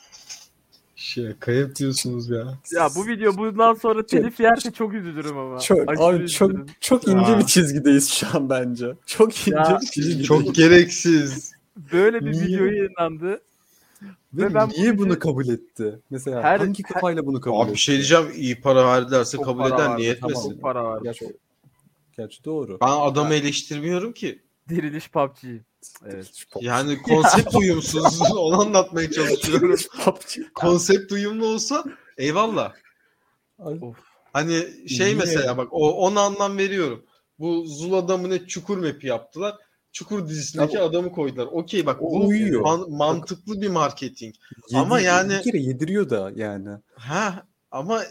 Şaka yapıyorsunuz ya. Ya bu video bundan sonra telif yerse çok üzülürüm ama. Çok Aşırı abi çok üzülürüm. çok ince Ya. bir çizgideyiz şu an bence. Çok ince Ya, bir çizgideyiz. Çok gereksiz. Böyle bir Niye? video yayınlandı. Ve ve ben bu niye videoyu- bunu kabul etti? Mesela Her- hangi kafayla bunu kabul Abi etti? bir şey diyeceğim. iyi para verdilerse Çok kabul vardı, Niye tamam. etmesin? Çok para var. Gerçi, gerçi doğru. Ben adamı eleştirmiyorum ki. Diriliş PUBG. Evet. Yani konsept uyumsuz. *laughs* Onu anlatmaya çalışıyorum. PUBG. konsept uyumlu olsa eyvallah. Hani şey Niye? mesela bak o ona anlam veriyorum. Bu Zul adamı ne Çukur map'i yaptılar. Çukur dizisindeki Ya adamı koydular. Okey bak O bu uyuyor. man- mantıklı bir marketing. yedi- Ama yani- bir kere yediriyor da yani. Ha ama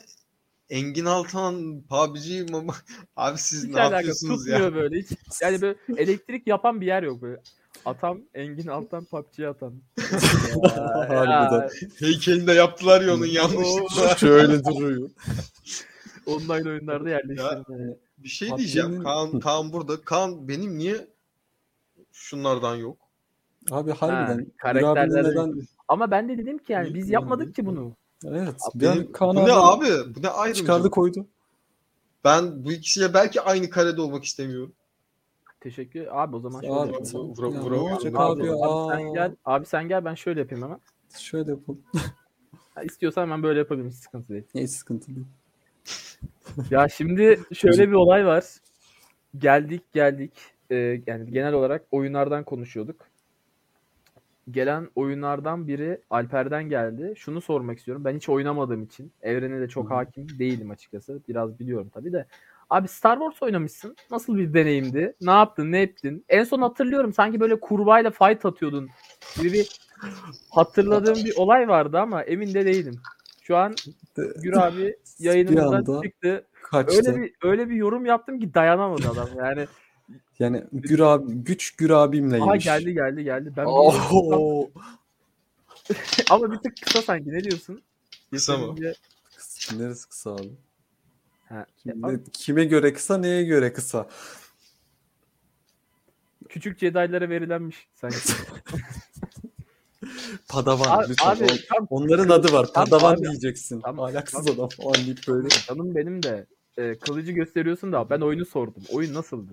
Engin Altan PUBG mama *laughs* abi siz Hiç ne yapıyorsunuz tutmuyor ya? böyle hiç. *laughs* Yani böyle elektrik yapan bir yer yok böyle. Atam Engin Altan PUBG'ye atan. *laughs* Harbiden. Heykelini de yaptılar ya onun yanlışlıkla. Şöyle duruyor. Online oyunlarda yerleştirilme. Bir şey PUBG'nin- diyeceğim. Kaan. Kaan burada. Kaan benim niye şunlardan yok? Abi harbiden. Ha, karakterlerden neden... Ama ben de dedim ki yani biz yapmadık ki bunu. Evet. Abi benim- bu ne abi abi? Bu ne ayrımcılık? çıkardı koydu. Ben bu ikisiyle belki aynı karede olmak istemiyorum. Teşekkür. Abi o zaman şöyle Abi, yapalım. vura- vura- Ya, vura- abi? Abi, Aa, sen gel. Abi sen gel ben şöyle yapayım hemen. Şöyle yapalım. Ha, istiyorsan ben böyle yapabilirim hiç sıkıntı değil. Hiç sıkıntı değil. Ya şimdi şöyle bir olay var. Geldik geldik. Ee, yani genel olarak oyunlardan konuşuyorduk. Gelen oyunlardan biri Alper'den geldi. Şunu sormak istiyorum. Ben hiç oynamadığım için evrene de çok hakim değilim açıkçası. Biraz biliyorum tabii de. Abi Star Wars oynamışsın. Nasıl bir deneyimdi? Ne yaptın? Ne ettin? En son hatırlıyorum sanki böyle kurbağayla fight atıyordun gibi bir hatırladığım bir olay vardı ama emin de değilim. Şu an Gür abi yayınımızdan çıktı. Kaçtı. Öyle bir öyle bir yorum yaptım ki dayanamadı adam. Yani Yani Gür abi, güç Gür abimleymiş. aha geldi geldi geldi. Ben Oho. *laughs* ama bir tık kısa sanki. Ne diyorsun? Kısa mı? Kısa- Neresi kısa abi? Ha, Şimdi kime göre kısa, neye göre kısa? küçük Jedi'lara verilenmiş sanki. *laughs* Padavan. Abi, lütfen. abi tam Onların adı var. Padavan abi. diyeceksin. Tam- Alaksız tam- adam falan deyip böyle. canım benim de e, kılıcı gösteriyorsun da ben oyunu sordum. Oyun nasıldı?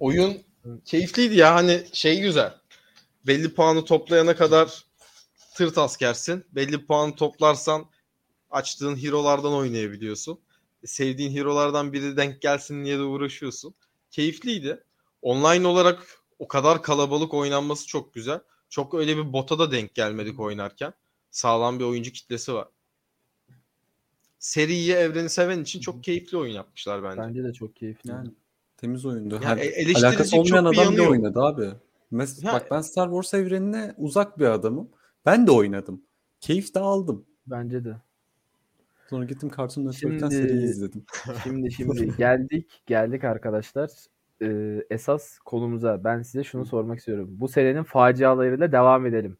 Oyun keyifliydi ya hani şey güzel. Belli puanı toplayana kadar tırt askersin. Belli puanı toplarsan açtığın hero'lardan oynayabiliyorsun. Sevdiğin hero'lardan biri denk gelsin diye de uğraşıyorsun. Keyifliydi. Online olarak o kadar kalabalık oynanması çok güzel. Çok öyle bir bota da denk gelmedik oynarken. Sağlam bir oyuncu kitlesi var. Seriyi, evreni seven için çok keyifli oyun yapmışlar bence. Bence de çok keyifli. Yani temiz oyundu. Yani Her, e- alakası olmayan adam yok. oynadı abi. Mes Ya- bak ben Star Wars evrenine uzak bir adamım. Ben de oynadım. Keyif de aldım. Bence de. Sonra gittim Cartoon Network'ten Şimdi- seriyi izledim. *laughs* Şimdi şimdi geldik geldik arkadaşlar. Ee, esas konumuza ben size şunu sormak istiyorum. Bu senenin facialarıyla devam edelim.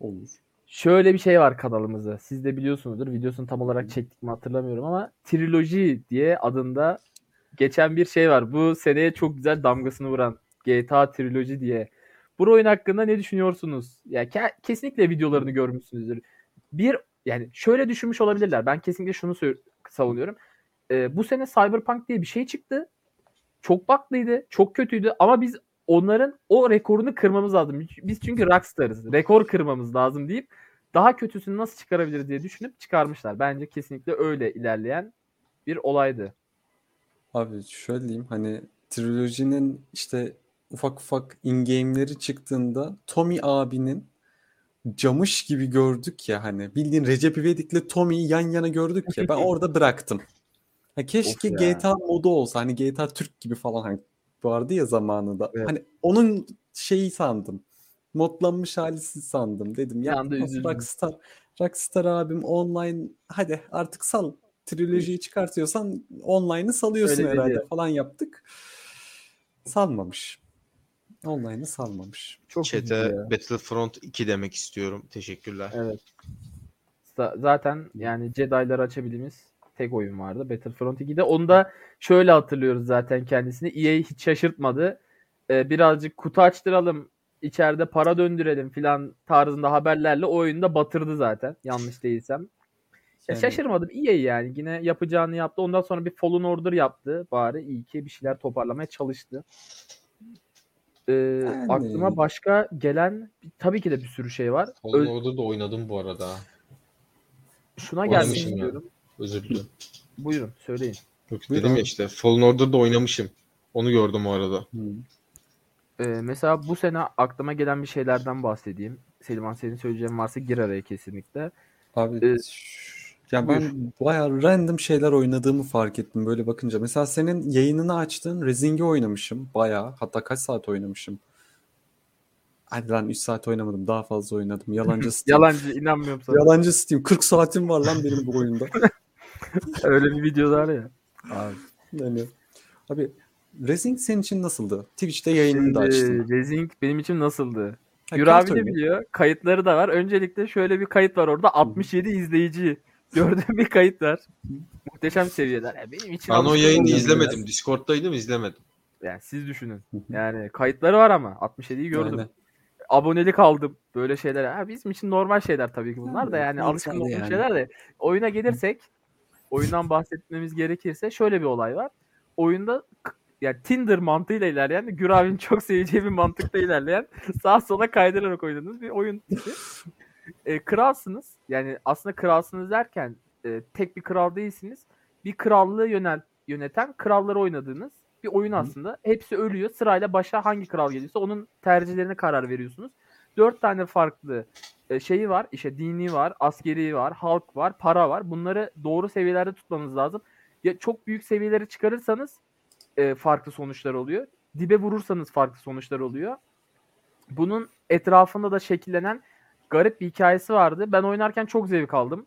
Olur. Şöyle bir şey var kanalımızda. Siz de biliyorsunuzdur. Videosunu tam olarak çektik mi hatırlamıyorum ama Triloji diye adında geçen bir şey var. Bu seneye çok güzel damgasını vuran GTA Triloji diye. Bu oyun hakkında ne düşünüyorsunuz? Ya ke- kesinlikle videolarını görmüşsünüzdür. Bir yani şöyle düşünmüş olabilirler. Ben kesinlikle şunu savunuyorum. Ee, bu sene Cyberpunk diye bir şey çıktı. Çok baklıydı, çok kötüydü ama biz onların o rekorunu kırmamız lazım. Biz çünkü Rockstar'ız. Rekor kırmamız lazım deyip daha kötüsünü nasıl çıkarabiliriz diye düşünüp çıkarmışlar. Bence kesinlikle öyle ilerleyen bir olaydı. Abi şöyle diyeyim hani trilojinin işte ufak ufak in-game'leri çıktığında Tommy abinin camış gibi gördük ya hani bildiğin Recep İvedik'le Tommy'yi yan yana gördük ya ben *laughs* orada bıraktım. Ha, keşke Of ya. GTA modu olsa hani GTA Türk gibi falan hani vardı ya zamanında. Evet. Hani onun şeyi sandım. Modlanmış halisi sandım dedim. Ya. Rockstar, Rockstar abim online hadi artık sal. Trilojiyi çıkartıyorsan online'ı salıyorsun Öyle herhalde dedi. falan yaptık. Salmamış. Online'ı salmamış. Çok ya. Battlefront 2 demek istiyorum. Teşekkürler. Evet. Za- Zaten yani Jedi'ları açabildiğimiz tek oyun vardı. Battlefront 2'de. Onu da şöyle hatırlıyoruz zaten kendisini. EA hiç şaşırtmadı. Ee, birazcık kutu açtıralım, içeride para döndürelim filan tarzında haberlerle o oyunu da batırdı zaten. Yanlış değilsem. Ya şaşırmadım. EA yani. Yine yapacağını yaptı. Ondan sonra bir Fallen Order yaptı. Bari iyi ki bir şeyler toparlamaya çalıştı. Ee, Yani- Aklıma başka gelen tabii ki de bir sürü şey var. Öz- Fallen da oynadım bu arada. şuna gelmek istiyorum. Özür dilerim. Buyurun söyleyin. Yok Buyur dedim ya işte Fallen Order'da oynamışım. Onu gördüm o arada. Hı. Ee, mesela bu sene aklıma gelen bir şeylerden bahsedeyim. Selman senin söyleyeceğin varsa gir araya kesinlikle. Abi Ee, ya ben bayağı random şeyler oynadığımı fark ettim böyle bakınca. Mesela senin yayınını açtığın Rezing'i oynamışım bayağı. Hatta kaç saat oynamışım? Hadi lan 3 saat oynamadım. Daha fazla oynadım. *laughs* Yalancı Steam. Yalancı inanmıyorum sana. Yalancı Steam. 40 saatim var lan benim bu oyunda. *laughs* Öyle bir video var ya. Abi. Yani. Abi Rezing senin için nasıldı? Twitch'te yayınını da açtın. Şimdi Rezing benim için nasıldı? Ha, abi de biliyor. Kayıtları da var. Öncelikle şöyle bir kayıt var orada. 67 izleyici. Gördüğüm bir kayıt var. Muhteşem seviyeler. Yani benim için Ben o yayını izlemedim. biraz. Discord'daydım izlemedim. Yani siz düşünün. Yani kayıtları var ama 67'yi gördüm. Aynen. Abonelik aldım. Böyle şeyler. Ha, bizim için normal şeyler tabii ki bunlar da Yani, alışkın olduğum yani. şeyler de. Oyuna gelirsek oyundan bahsetmemiz gerekirse şöyle bir olay var. Oyunda yani Tinder mantığıyla ilerleyen, Gür abinin çok seveceği bir mantıkta ilerleyen sağ sola kaydırarak oynadığınız bir oyun tipi. *laughs* E, kralsınız. Yani aslında kralsınız derken e, tek bir kral değilsiniz. Bir krallığı yönel, yöneten kralları oynadığınız bir oyun aslında. Hepsi ölüyor. Sırayla başa hangi kral geliyorsa onun tercihlerine karar veriyorsunuz. Dört tane farklı e, şeyi var. İşte dini var, askeri var, halk var, para var. Bunları doğru seviyelerde tutmanız lazım. Ya çok büyük seviyeleri çıkarırsanız e, farklı sonuçlar oluyor. Dibe vurursanız farklı sonuçlar oluyor. Bunun etrafında da şekillenen garip bir hikayesi vardı. Ben oynarken çok zevk aldım.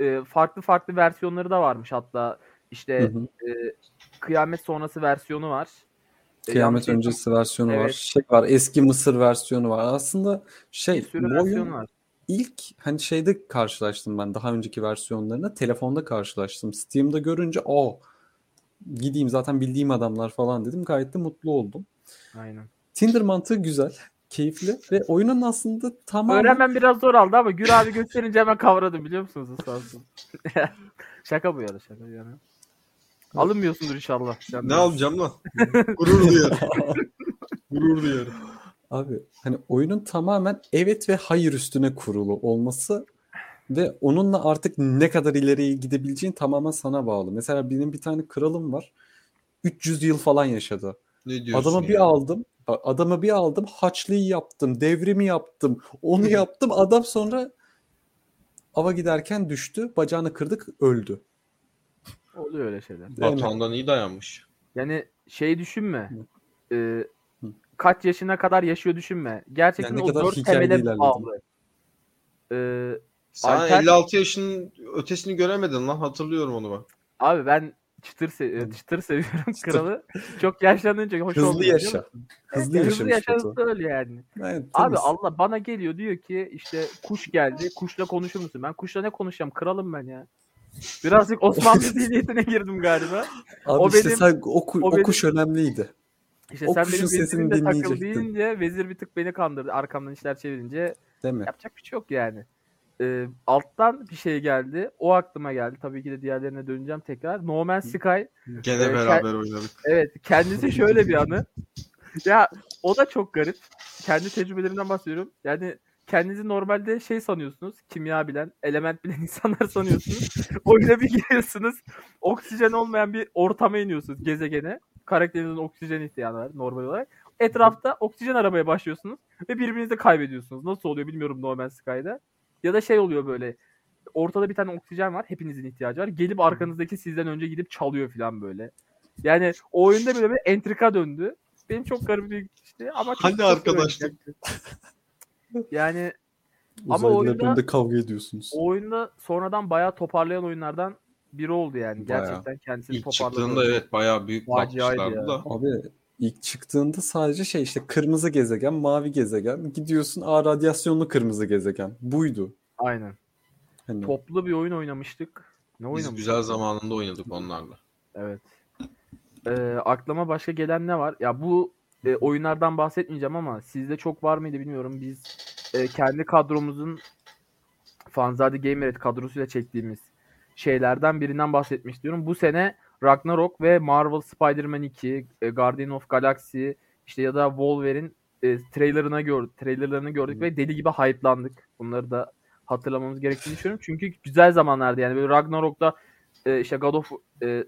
E, farklı farklı versiyonları da varmış hatta. işte Hı hı. e, kıyamet sonrası versiyonu var. E, Kıyamet yanlış öncesi versiyonu var. Evet. Şey var. Eski Mısır versiyonu var. Aslında şey bu oyun var. ilk hani şeyde karşılaştım ben daha önceki versiyonlarına telefonda karşılaştım. Steam'da görünce o gideyim zaten bildiğim adamlar falan dedim. Gayet de mutlu oldum. Aynen. Tinder mantığı güzel, keyifli ve oyunun aslında tamamen Öğrenmem biraz zor aldı ama Gür abi gösterince hemen kavradım biliyor musunuz olsun. *laughs* şaka bu ya da şaka yana. Alınmıyorsundur inşallah. Sen Ne alacağım lan? Gurur duyarım. Gurur duyarım. Abi hani oyunun tamamen evet ve hayır üstüne kurulu olması ve onunla artık ne kadar ileriye gidebileceğin tamamen sana bağlı. Mesela benim bir tane kralım var. 300 yıl falan yaşadı. Ne diyorsun Adamı bir ya? aldım. Bak Adamı bir aldım. Haçlıyı yaptım. Devrimi yaptım. Onu yaptım. Adam sonra ava giderken düştü. Bacağını kırdık. Öldü. Oluyor öyle şeyler. Batuhan'dan iyi dayanmış. Yani şey düşünme. Hı. kaç yaşına kadar yaşıyor düşünme. Gerçekten Yani o kadar dört temele bağlı. Ee, Sen Alper- 56 yaşının ötesini göremedin lan. Hatırlıyorum onu ben. abi ben çıtır, se- çıtır seviyorum Çıtır. kralı. Çok yaşlanınca hoş Hızlı biliyor yaşa. Hızlı Evet, yaşamış yaşarsa Batu. öyle yani. Evet, Abi. Allah bana geliyor diyor ki işte kuş geldi. Kuşla konuşur musun? Ben kuşla ne konuşacağım? Kralım ben ya. Birazcık Osmanlı *laughs* zihniyetine girdim galiba. Abi o işte benim- sen o, ku- o o benim- kuş önemliydi. İşte O sen kuşun benim sesini takıl dinleyecektin. deyince vezir bir tık beni kandırdı. Arkamdan işler çevirince Değil mi? yapacak bir şey yok yani. Ee, alttan bir şey geldi. O aklıma geldi. Tabii ki de diğerlerine döneceğim tekrar. No Man's Sky. Gene Evet, beraber oynadık. Evet kendisi *laughs* şöyle bir anı. Ya o da çok garip. Kendi tecrübelerimden bahsediyorum. Yani kendinizi normalde şey sanıyorsunuz. Kimya bilen, element bilen *laughs* insanlar sanıyorsunuz. Oyuna bir giriyorsunuz. Oksijen olmayan bir ortama iniyorsunuz gezegene. Karakterinizin oksijen ihtiyacı var normal olarak. Etrafta oksijen aramaya başlıyorsunuz ve birbirinizi kaybediyorsunuz. Nasıl oluyor bilmiyorum No Man's Sky'da. Ya da şey oluyor böyle. Ortada bir tane oksijen var. Hepinizin ihtiyacı var. Gelip arkanızdaki sizden önce gidip çalıyor falan böyle. Yani o oyunda böyle bir entrika döndü. Benim çok garip bir işte ama çok, Hani arkadaşlık? Yani Ama oyunda- kavga ediyorsunuz. o oyunda sonradan bayağı toparlayan oyunlardan biri oldu yani. Bayağı. Gerçekten kendisini İlk toparladı. çıktığında evet bayağı büyük Faciaydı bakmışlardı ya. da. Abi ilk çıktığında sadece şey işte kırmızı gezegen, mavi gezegen. Gidiyorsun aa radyasyonlu kırmızı gezegen. Buydu. Aynen. Hani Toplu bir oyun oynamıştık. Ne Biz oynamıştık? güzel zamanında oynadık onlarla. Evet. Ee, aklıma başka gelen ne var? Ya bu e, oyunlardan bahsetmeyeceğim ama sizde çok var mıydı bilmiyorum. Biz e, kendi kadromuzun Fanzade Gamer'et kadrosuyla çektiğimiz şeylerden birinden bahsetmek istiyorum. Bu sene Ragnarok ve Marvel Spider-Man 2, e, Guardian of Galaxy işte ya da Wolverine e, trailerına gördük, trailerlarını gördük Hı. ve deli gibi hype'landık. Bunları da hatırlamamız gerektiğini düşünüyorum. Çünkü güzel zamanlardı yani böyle Ragnarok'ta e, işte God of e,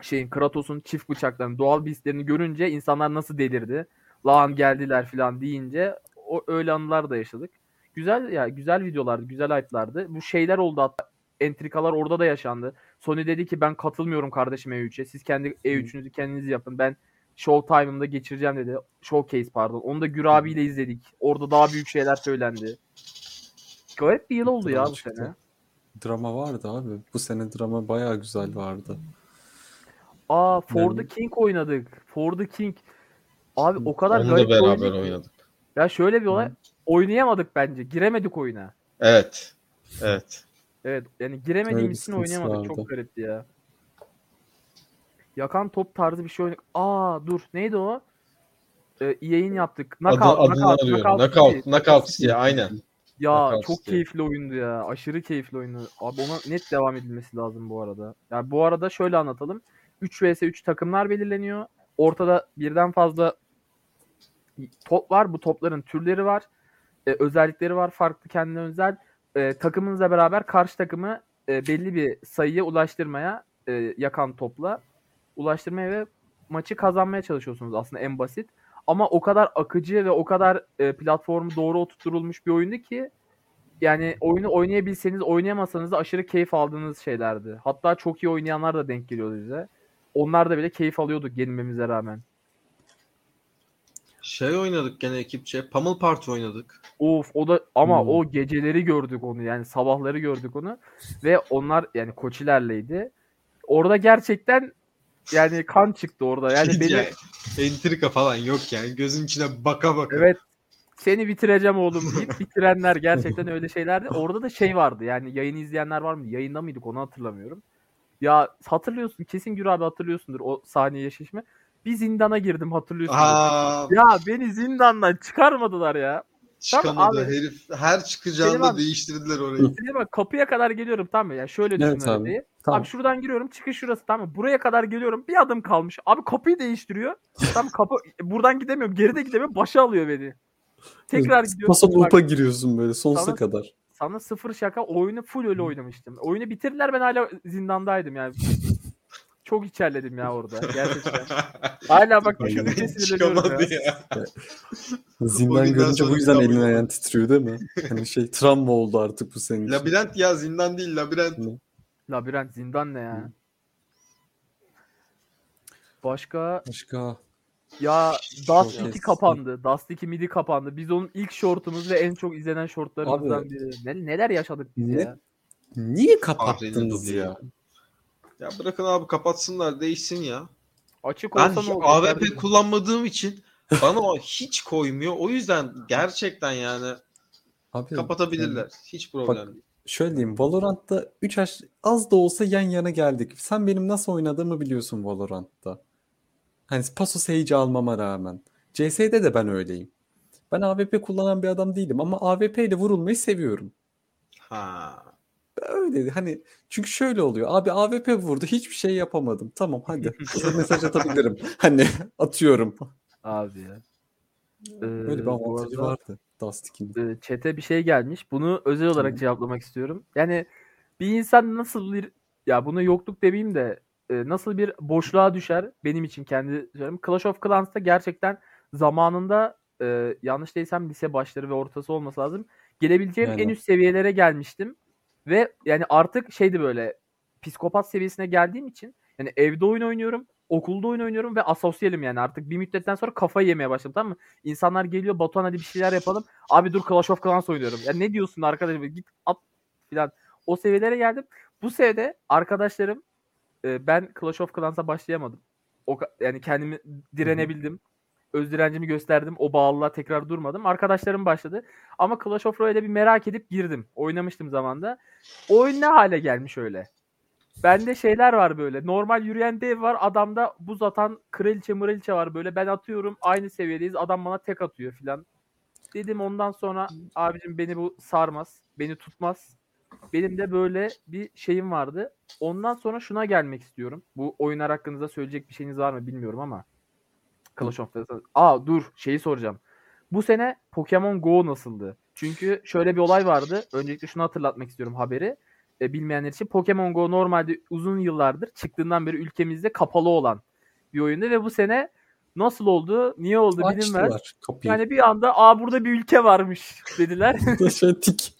şeyin Kratos'un çift bıçaklarını, doğal beastlerini görünce insanlar nasıl delirdi. Lan geldiler falan deyince o öyle anılar da yaşadık. Güzel ya güzel videolardı, güzel hype'lardı. Bu şeyler oldu hatta entrikalar orada da yaşandı. Sony dedi ki ben katılmıyorum kardeşim E3'e. Siz kendi E3'ünüzü kendiniz yapın. Ben Showtime'ımda geçireceğim dedi. Showcase pardon. Onu da Gür abiyle izledik. Orada daha büyük şeyler söylendi. Garip bir yıl oldu ya Drama bu çıktı. sene. drama vardı abi. Bu sene drama bayağı güzel vardı. Aa For the Yani- King oynadık. For the King. Abi o kadar Onu garip da beraber ki. oynadık. Ya şöyle bir olay. Oynayamadık bence. Giremedik oyuna. Evet. Evet. Evet yani giremediğimiz için oynayamadık. vardı. Çok garipti ya. Yakan top tarzı bir şey oynadık. Aa dur neydi o? Ee, yayın yaptık. Adı, Knockout, adını knockout, knockout Knockout. City. Knockout City aynen. Ya Knockout çok City. keyifli oyundu ya. Aşırı keyifli oyunu. Abi ona net devam edilmesi lazım bu arada. Yani bu arada şöyle anlatalım. 3 vs 3 takımlar belirleniyor. Ortada birden fazla top var. Bu topların türleri var. Ee, özellikleri var. Farklı kendine özel. Ee, takımınızla beraber karşı takımı e, belli bir sayıya ulaştırmaya e, yakan topla ulaştırmaya ve maçı kazanmaya çalışıyorsunuz aslında en basit. Ama o kadar akıcı ve o kadar e, platformu doğru oturtulmuş bir oyundu ki yani oyunu oynayabilseniz oynayamasanız da aşırı keyif aldığınız şeylerdi. Hatta çok iyi oynayanlar da denk geliyordu bize. Onlar da bile keyif alıyorduk yenilmemize rağmen. Şey oynadık gene ekipçe. Pummel Party oynadık. Of o da ama Hmm. o geceleri gördük onu yani sabahları gördük onu ve onlar yani koçilerleydi. Orada gerçekten yani kan çıktı orada. Yani Şey beni entrika falan yok yani. Gözün içine baka baka. evet seni bitireceğim oğlum deyip bitirenler gerçekten öyle şeylerdi. Orada da şey vardı yani yayını izleyenler var mı? Yayında mıydık onu hatırlamıyorum. Ya hatırlıyorsun kesin Gür abi hatırlıyorsundur o saniye yaşayışımı. Bir zindana girdim hatırlıyorsun. Aa, Ya beni zindandan çıkarmadılar ya. çıkamadı abi. herif. Her Benim çıkacağında abi- değiştirdiler orayı. Şimdi bak kapıya kadar geliyorum tamam mı? Ya şöyle düşün Evet abi. Tamam. Abi şuradan giriyorum çıkış şurası tamam mı? Buraya kadar geliyorum bir adım kalmış. Abi kapıyı değiştiriyor. Tam kapı *laughs* buradan gidemiyorum geride gidemiyorum başa alıyor beni. Tekrar gidiyorum. Bak, loop'a giriyorsun böyle sonsuza Sana- kadar. sana sıfır şaka oyunu full öyle oynamıştım. Oyunu bitirdiler ben hala zindandaydım yani. Çok içerledim ya orada gerçekten. *laughs* Hala bak düşündükçe sinirleniyorum ya. ya. Zindan görünce bu yüzden elin ayağın titriyor değil mi? Hani şey travma oldu artık bu senin için. Labirent ya zindan değil labirent. Labirent zindan ne ya? Başka Başka. ya Dust Çok 2 eski. kapandı. Dust 2 midi kapandı. Biz onun ilk şortumuz ve en çok izlenen şortlarımızdan Abi, biri. Ne, neler yaşadık biz ne- ya? Niye kapattınız ya? Ya bırakın abi kapatsınlar değişsin ya. Açık Ben olsa ne olur? AWP kardeşim? kullanmadığım için bana o hiç koymuyor. O yüzden gerçekten yani Abi kapatabilirler. Hiç problem değil. şöyle diyeyim Valorant'ta 3 yaş az da olsa yan yana geldik. Sen benim nasıl oynadığımı biliyorsun Valorant'ta. Hani Paso Sage'i almama rağmen. CS'de de ben öyleyim. Ben AWP kullanan bir adam değilim ama AWP ile vurulmayı seviyorum. Ha. Öyle hani çünkü şöyle oluyor. Abi AWP vurdu hiçbir şey yapamadım. Tamam hadi. *laughs* Size mesaj atabilirim. Hani atıyorum. Abi ya. Böyle bir Ee, avantajı arada- vardı Dust 2'nin. e, chat'e bir şey gelmiş. Bunu özel olarak Tamam. cevaplamak istiyorum. Yani bir insan nasıl bir ya bunu yokluk demeyeyim de e, nasıl bir boşluğa düşer benim için kendi söyleyeyim. Clash of Clans'ta gerçekten zamanında e, yanlış değilsem lise başları ve ortası olması lazım. Gelebileceğim en Aynen. üst seviyelere gelmiştim. Ve yani artık şeydi böyle psikopat seviyesine geldiğim için yani evde oyun oynuyorum, okulda oyun oynuyorum ve asosyalim yani artık bir müddetten sonra kafayı yemeye başladım tamam mı? İnsanlar geliyor Batuhan hadi bir şeyler yapalım. Abi dur Clash of Clans oynuyorum. Ya ne diyorsun arkadaşım git at filan. O seviyelere geldim. Bu seviyede arkadaşlarım e, ben Clash of Clans'a başlayamadım. O yani kendimi direnebildim. Öz direncimi gösterdim. O bağlılığa tekrar durmadım. Arkadaşlarım başladı. Ama Clash of Royale'e bir merak edip girdim. Oynamıştım zamanda. Oyun ne hale gelmiş öyle? Bende şeyler var böyle. Normal yürüyen dev var. Adamda buz atan kraliçe mıraliçe var böyle. Ben atıyorum aynı seviyedeyiz. Adam bana tek atıyor filan. Dedim ondan sonra abicim beni bu sarmaz. Beni tutmaz. Benim de böyle bir şeyim vardı. Ondan sonra şuna gelmek istiyorum. Bu oyunlar hakkınızda söyleyecek bir şeyiniz var mı bilmiyorum ama. Clash of Clans. Aa dur şeyi soracağım. Bu sene Pokemon Go nasıldı? Çünkü şöyle bir olay vardı. Öncelikle şunu hatırlatmak istiyorum haberi. E, bilmeyenler için Pokemon Go normalde uzun yıllardır çıktığından beri ülkemizde kapalı olan bir oyundu ve bu sene nasıl oldu, niye oldu bilinmez. Açtılar kapıyı. Yani bir anda aa burada bir ülke varmış dediler. *laughs* şey tik.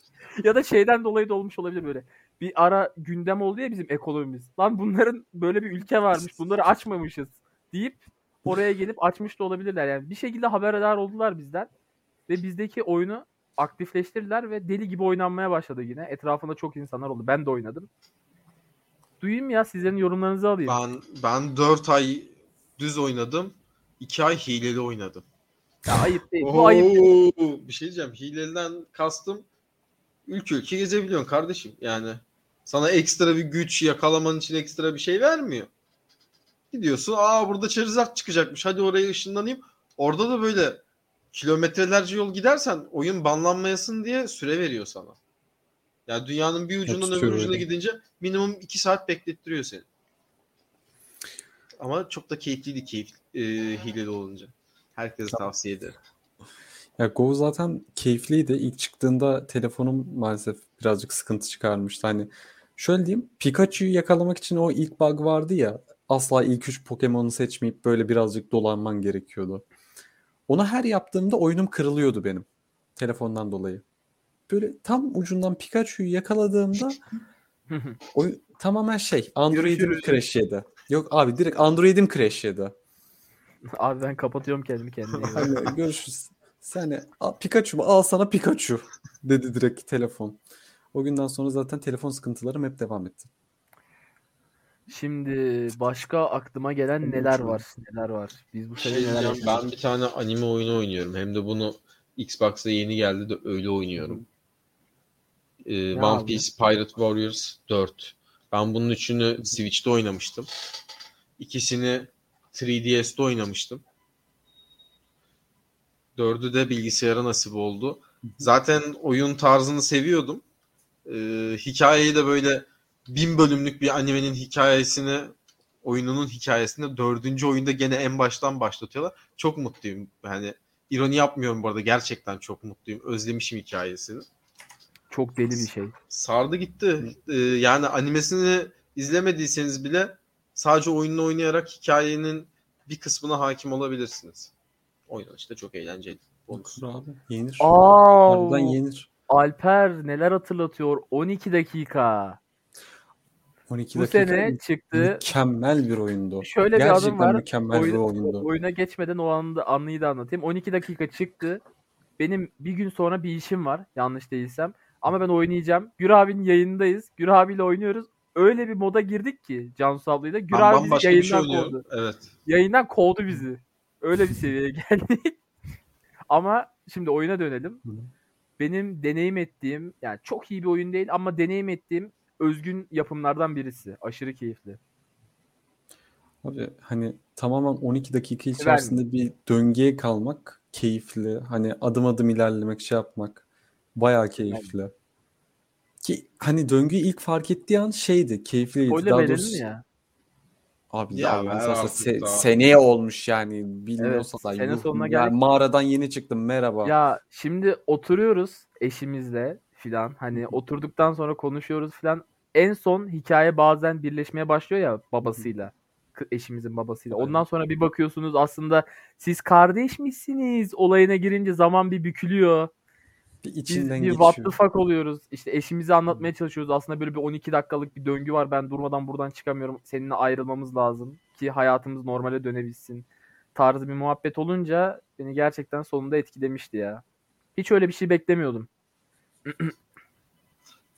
ya da şeyden dolayı da olmuş olabilir böyle. Bir ara gündem oldu ya bizim ekonomimiz. Lan bunların böyle bir ülke varmış. Bunları açmamışız deyip oraya gelip açmış da olabilirler. Yani bir şekilde haberdar oldular bizden. Ve bizdeki oyunu aktifleştirdiler ve deli gibi oynanmaya başladı yine. Etrafında çok insanlar oldu. Ben de oynadım. Duyayım ya sizlerin yorumlarınızı alayım. Ben ben 4 ay düz oynadım. 2 ay hileli oynadım. Ya ayıp değil. Bu ayıp değil. Bir şey diyeceğim. Hileliden kastım ülke ülke gezebiliyorsun kardeşim. Yani sana ekstra bir güç yakalaman için ekstra bir şey vermiyor. Gidiyorsun aa burada Charizard çıkacakmış hadi oraya ışınlanayım. Orada da böyle kilometrelerce yol gidersen oyun banlanmayasın diye süre veriyor sana. Yani dünyanın bir ucundan öbür ucuna öyle. gidince minimum 2 saat beklettiriyor seni. Ama çok da keyifliydi keyif e, hileli olunca. Herkese tavsiye ederim. Ya Go zaten keyifliydi. İlk çıktığında telefonum maalesef birazcık sıkıntı çıkarmıştı. Hani şöyle diyeyim Pikachu'yu yakalamak için o ilk bug vardı ya asla ilk üç Pokemon'u seçmeyip böyle birazcık dolanman gerekiyordu. Onu her yaptığımda oyunum kırılıyordu benim telefondan dolayı. Böyle tam ucundan Pikachu'yu yakaladığımda *laughs* oy tamamen şey Android'im crash yedi. Yok abi direkt Android'im crash yedi. Abi ben kapatıyorum kendimi kendime. *laughs* Hani görüşürüz. Sen "Al Pikachu mu? Al sana Pikachu dedi direkt telefon. O günden sonra zaten telefon sıkıntılarım hep devam etti. Şimdi başka aklıma gelen neler var? Neler var? Biz bu Şey sene neler diyeceğim, yaşadık? ben bir tane anime oyunu oynuyorum. Hem de bunu Xbox'a yeni geldi de öyle oynuyorum. Ee, Ne One abi? Piece Pirate Warriors 4. Ben bunun üçünü Switch'te oynamıştım. İkisini 3DS'de oynamıştım. Dördü de bilgisayara nasip oldu. Zaten oyun tarzını seviyordum. Ee, hikayeyi de böyle bin bölümlük bir animenin hikayesini oyununun hikayesinde dördüncü oyunda gene en baştan başlatıyorlar. Çok mutluyum. Yani ironi yapmıyorum bu arada. Gerçekten çok mutluyum. Özlemişim hikayesini. Çok deli bir şey. Sardı gitti. Ee, yani animesini izlemediyseniz bile sadece oyununu oynayarak hikayenin bir kısmına hakim olabilirsiniz. Oynanışta çok eğlenceli. Bonus. Olur abi. Yenir. Aa, yenir. Alper neler hatırlatıyor? 12 dakika. 12 Bu dakika sene çıktı. mükemmel bir oyundu. Şöyle bir Gerçekten adım var. mükemmel bir Oyun- oyundu. oyuna geçmeden o anda anıyı da anlatayım. 12 dakika çıktı. Benim bir gün sonra bir işim var yanlış değilsem. Ama ben oynayacağım. Gür abinin yayındayız. Gür abiyle oynuyoruz. Öyle bir moda girdik ki Cansu ablayla. Gür Ben abi bizi bir şey yayından oynuyorum. kovdu. Evet. Yayından kovdu bizi. Öyle bir seviyeye *laughs* geldik. ama şimdi oyuna dönelim. Benim deneyim ettiğim yani çok iyi bir oyun değil ama deneyim ettiğim özgün yapımlardan birisi. Aşırı keyifli. Abi hani tamamen 12 dakika içerisinde bir döngüye kalmak keyifli. Hani adım adım ilerlemek, şey yapmak bayağı keyifli. Ki hani döngüyü ilk fark ettiği an şeydi, keyifliydi. Spoiler Daha doğrusu mi ya? abi Ya daha mesela artık se- daha. seneye olmuş yani bilmiyorsa Evet, da sene yuh. sonuna Yani geldik. mağaradan yeni çıktım merhaba. Ya şimdi oturuyoruz eşimizle filan. Hani oturduktan sonra konuşuyoruz filan. En son hikaye bazen birleşmeye başlıyor ya babasıyla. Eşimizin babasıyla. Ondan sonra bir bakıyorsunuz aslında siz kardeş misiniz olayına girince zaman bir bükülüyor. bir Biz içinden bir what the fuck oluyoruz. İşte eşimize anlatmaya çalışıyoruz. Aslında böyle bir 12 dakikalık bir döngü var. Ben durmadan buradan çıkamıyorum. Seninle ayrılmamız lazım ki hayatımız normale dönebilsin. Tarzı bir muhabbet olunca beni gerçekten sonunda etkilemişti ya. Hiç öyle bir şey beklemiyordum.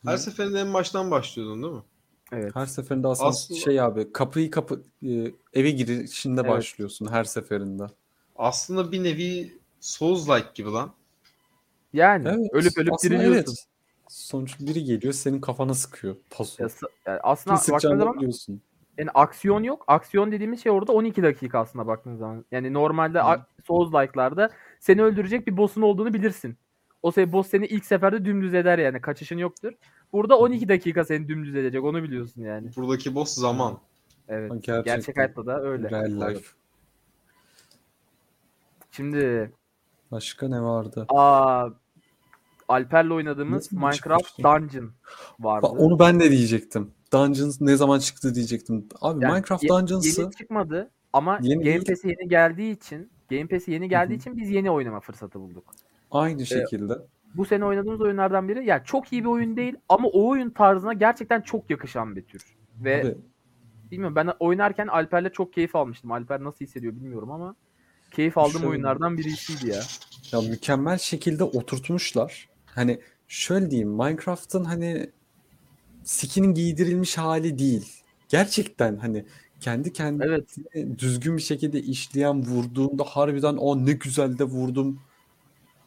Her seferinde en baştan başlıyordun değil mi? Evet. Her seferinde aslında, Aslında- şey abi kapıyı kapı e, eve girişinde Evet. başlıyorsun her seferinde. Aslında bir nevi Souls-like gibi lan. Yani Evet. ölüp ölüp aslında diriliyorsun. evet. Sonuç biri geliyor senin kafana sıkıyor. Paso. Ya, yani aslında baktığın zaman biliyorsun. yani aksiyon yok. Aksiyon dediğimiz şey orada 12 dakika aslında baktığın zaman. Yani normalde Souls-like'larda seni öldürecek bir boss'un olduğunu bilirsin. O se boss seni ilk seferde dümdüz eder yani. Kaçışın yoktur. Burada 12 dakika seni dümdüz edecek. Onu biliyorsun yani. Buradaki boss zaman. Evet. Gerçekten. Gerçek hayatta da öyle. Real life. Şimdi Başka ne vardı? aa Alper'le oynadığımız Ne zaman Minecraft? Dungeon vardı. Bak, onu ben de diyecektim. Dungeons ne zaman çıktı diyecektim. Abi Yani Minecraft ye- Dungeons'ı Yeni çıkmadı ama Yeni Game. Pass'e yeni geldiği için Game Pass'e yeni geldiği hı. için biz yeni oynama fırsatı bulduk. Aynı şekilde. Bu sene oynadığımız oyunlardan biri ya çok iyi bir oyun değil ama o oyun tarzına gerçekten çok yakışan bir tür. Ve Abi, bilmiyorum ben oynarken Alper'le çok keyif almıştım. Alper nasıl hissediyor bilmiyorum ama keyif aldığım Şöyle- oyunlardan birisiydi ya. ya mükemmel şekilde oturtmuşlar. Hani şöyle diyeyim Minecraft'ın hani skinin giydirilmiş hali değil. Gerçekten hani kendi kendine Evet. düzgün bir şekilde işleyen vurduğunda harbiden o ne güzel de vurdum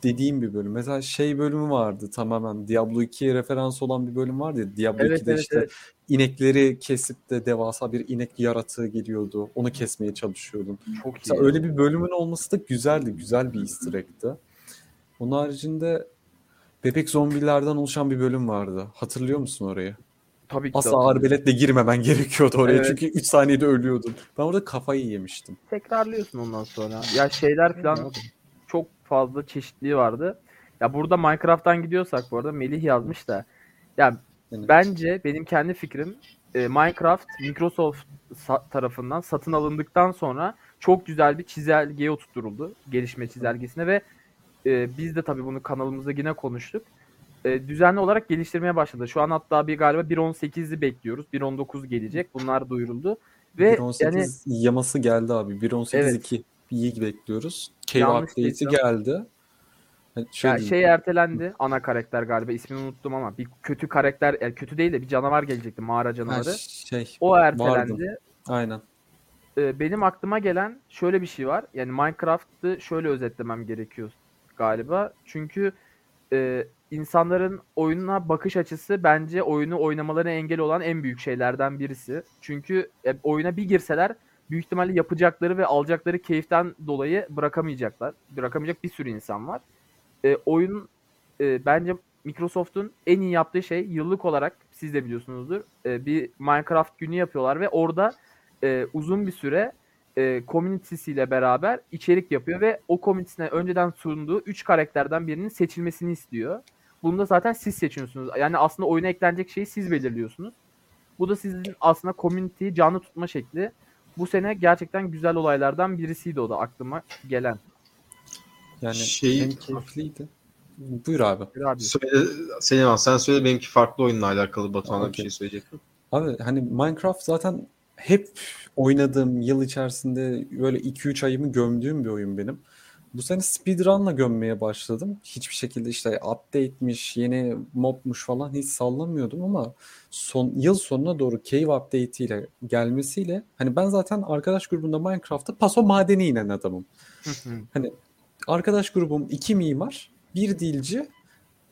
dediğim bir bölüm. Mesela şey bölümü vardı tamamen Diablo 2'ye referans olan bir bölüm vardı ya. Diablo Evet, 2'de evet, işte evet. inekleri kesip de devasa bir inek yaratığı geliyordu. Onu kesmeye çalışıyordun. Çok iyi. Mesela öyle bir bölümün olması da güzeldi. Güzel bir easter egg'ti. Onun haricinde bebek zombilerden oluşan bir bölüm vardı. Hatırlıyor musun orayı? Tabii ki Asla arbeletle girmemen *laughs* gerekiyordu oraya. Evet. Çünkü 3 saniyede ölüyordun. Ben orada kafayı yemiştim. tekrarlıyorsun ondan sonra. Ya şeyler falan fazla çeşitliği vardı. Ya burada Minecraft'tan gidiyorsak bu arada Melih yazmış da ya Yani- bence benim kendi fikrim e, Minecraft Microsoft tarafından satın alındıktan sonra çok güzel bir çizelgeye oturtuldu. Gelişme çizelgesine ve e, biz de tabii bunu kanalımızda yine konuştuk. E, düzenli olarak geliştirmeye başladı. Şu an hatta bir galiba 1.18'i bekliyoruz. 1.19 gelecek. Bunlar duyuruldu. Ve 1.18 yani yaması geldi abi. 1.18 Evet. 2 iyi bekliyoruz. Cave Yanlış update'i geldi. Yani şöyle Ya diyeyim. şey ertelendi. Ana karakter galiba ismini unuttum ama bir kötü karakter yani kötü değil de bir canavar gelecekti mağara Ha, canavarı. şey O ertelendi. aynen. Ee, benim aklıma gelen şöyle bir şey var. Yani Minecraft'ı şöyle özetlemem gerekiyor galiba. Çünkü e, insanların oyuna bakış açısı bence oyunu oynamalarına engel olan en büyük şeylerden birisi. Çünkü e, oyuna bir girseler büyük ihtimalle yapacakları ve alacakları keyiften dolayı bırakamayacaklar. Bırakamayacak bir sürü insan var. E, oyun e, bence Microsoft'un en iyi yaptığı şey yıllık olarak siz de biliyorsunuzdur. e, bir Minecraft günü yapıyorlar ve orada e, uzun bir süre e, community'siyle beraber içerik yapıyor ve o community'sine önceden sunduğu 3 karakterden birinin seçilmesini istiyor. Bunu da zaten siz seçiyorsunuz. Yani aslında oyuna eklenecek şeyi siz belirliyorsunuz. Bu da sizin aslında community'yi canlı tutma şekli. Bu sene gerçekten güzel olaylardan birisiydi o da aklıma gelen. Yani Şey- hem keyifliydi. Buyur abi. Bir abi. Söyle, Selim abi sen söyle benimki farklı oyunla alakalı Batuhan'a bir Okey. şey söyleyecektim. Abi hani Minecraft zaten hep oynadığım yıl içerisinde böyle 2-3 ayımı gömdüğüm bir oyun benim. Bu sene speedrun'la gömmeye başladım. Hiçbir şekilde işte update'miş, yeni mobmuş falan hiç sallamıyordum ama son yıl sonuna doğru cave update ile gelmesiyle hani ben zaten arkadaş grubunda Minecraft'ta paso madeni inen adamım. Hani arkadaş grubum iki mimar, bir dilci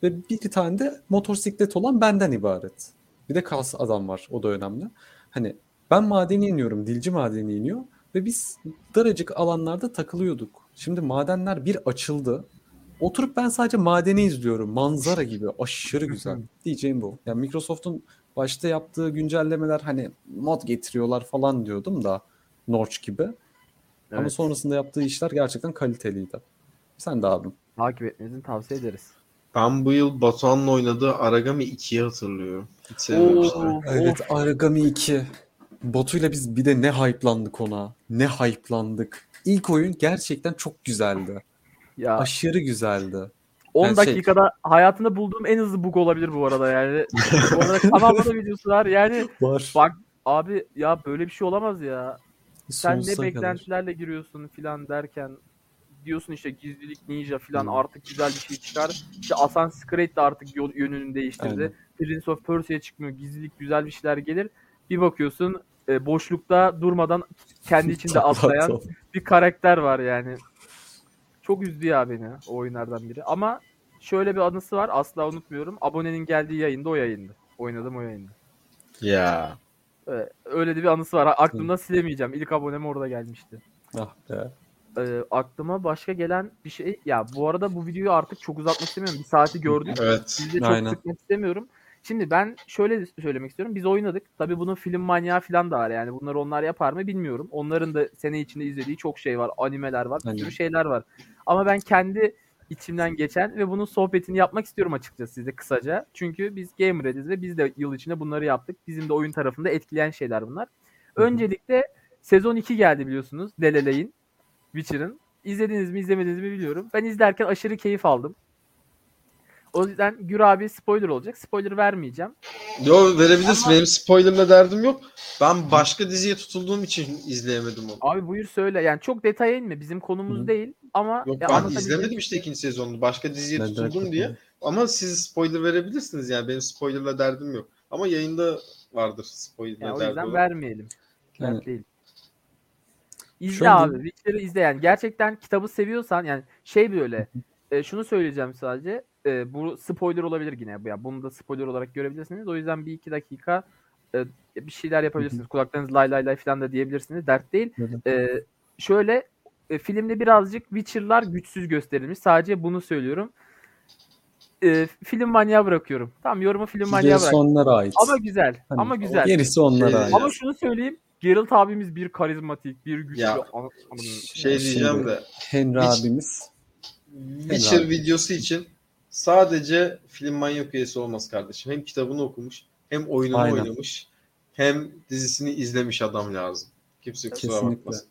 ve bir tane de motosiklet olan benden ibaret. Bir de kas adam var. O da önemli. Hani ben madeni iniyorum. Dilci madeni iniyor. Ve biz daracık alanlarda takılıyorduk. Şimdi madenler bir açıldı. Oturup ben sadece madeni izliyorum. Manzara *laughs* gibi. Aşırı güzel. Diyeceğim bu. Yani Microsoft'un başta yaptığı güncellemeler hani mod getiriyorlar falan diyordum da Notch gibi. Ama Evet. sonrasında yaptığı işler gerçekten kaliteliydi. Sen de abim. Takip etmenizi tavsiye ederiz. Ben bu yıl Batuhan'la oynadığı Aragami 2'yi hatırlıyorum. Hiç sevmemiştim. Oo, Evet. Aragami 2. Batu'yla biz bir de ne hype'landık ona. Ne hype'landık. İlk oyun gerçekten çok güzeldi. Ya Aşırı güzeldi. 10 yani şey- dakikada hayatımda bulduğum en hızlı bug olabilir bu arada yani. *laughs* bu arada kanalda da videosu var. Yani Var. bak abi ya böyle bir şey olamaz ya. Sen Sonsuza ne kadar. beklentilerle giriyorsun filan derken diyorsun işte gizlilik ninja filan Hmm. artık güzel bir şey çıkar. İşte Assassin's Creed de artık yol, yönünü değiştirdi. Aynen. Prince of Persia çıkmıyor. Gizlilik güzel bir şeyler gelir. Bir bakıyorsun e, boşlukta durmadan kendi içinde *laughs* atlayan bir karakter var yani. Çok üzdü ya beni o oyunlardan biri. Ama şöyle bir anısı var asla unutmuyorum. Abonenin geldiği yayında o yayındı. Oynadım o yayında. Ya. Evet, öyle de bir anısı var. Aklımdan silemeyeceğim. İlk abonem orada gelmişti. Ah be. Ee, aklıma başka gelen bir şey ya bu arada bu videoyu artık çok uzatmak istemiyorum. Bir saati gördük. Evet. Sizi de çok Aynen. sıkmak istemiyorum. Şimdi ben şöyle söylemek istiyorum. Biz oynadık. Tabii bunun film manyağı falan da var. Yani bunları onlar yapar mı bilmiyorum. Onların da sene içinde izlediği çok şey var. Animeler var. Bir sürü şeyler var. Ama ben kendi içimden geçen ve bunun sohbetini yapmak istiyorum açıkçası size kısaca. Çünkü biz Gamer Ediz ve biz de yıl içinde bunları yaptık. Bizim de oyun tarafında etkileyen şeyler bunlar. Öncelikle sezon 2 geldi biliyorsunuz. Leleleyin. Witcher'ın. İzlediniz mi izlemediniz mi biliyorum. Ben izlerken aşırı keyif aldım. O yüzden Gür abi spoiler olacak. Spoiler vermeyeceğim. Yo verebilirsin. Benim spoilerla derdim yok. Ben başka diziye tutulduğum için izleyemedim onu. Abi buyur söyle. Yani çok detaya inme. Bizim konumuz Hı. değil ama Yok e, ben izlemedim işte ikinci sezonunu. Başka diziye Ben tutuldum diye. Ama siz spoiler verebilirsiniz yani. Benim spoilerla derdim yok. Ama yayında vardır spoilerla Yani o yüzden olan. vermeyelim. Yani- değil. İzle Şöyle abi. Witcher'ı izle yani. Gerçekten kitabı seviyorsan yani şey böyle e, şunu söyleyeceğim sadece. E, bu spoiler olabilir yine. Ya bunu da spoiler olarak görebilirsiniz. O yüzden bir iki dakika e, bir şeyler yapabilirsiniz. Kulaklarınız lay lay lay falan da diyebilirsiniz. Dert değil. E, şöyle e, filmde birazcık Witcher'lar güçsüz gösterilmiş. Sadece bunu söylüyorum. E, film manyağı bırakıyorum. Tamam yorumu film manyağı Gerisi bırak. onlara ait. Ama güzel. Hani ama güzel. Gerisi onlara ait. Ama şunu söyleyeyim. Geralt abimiz bir karizmatik, bir güçlü. Ya, Şey diyeceğim de Henry abimiz. Witcher videosu için sadece film manyak üyesi olmaz kardeşim. Hem kitabını okumuş, hem oyununu Aynen. oynamış, hem dizisini izlemiş adam lazım. Kimse kusura Kesinlikle. bakmasın.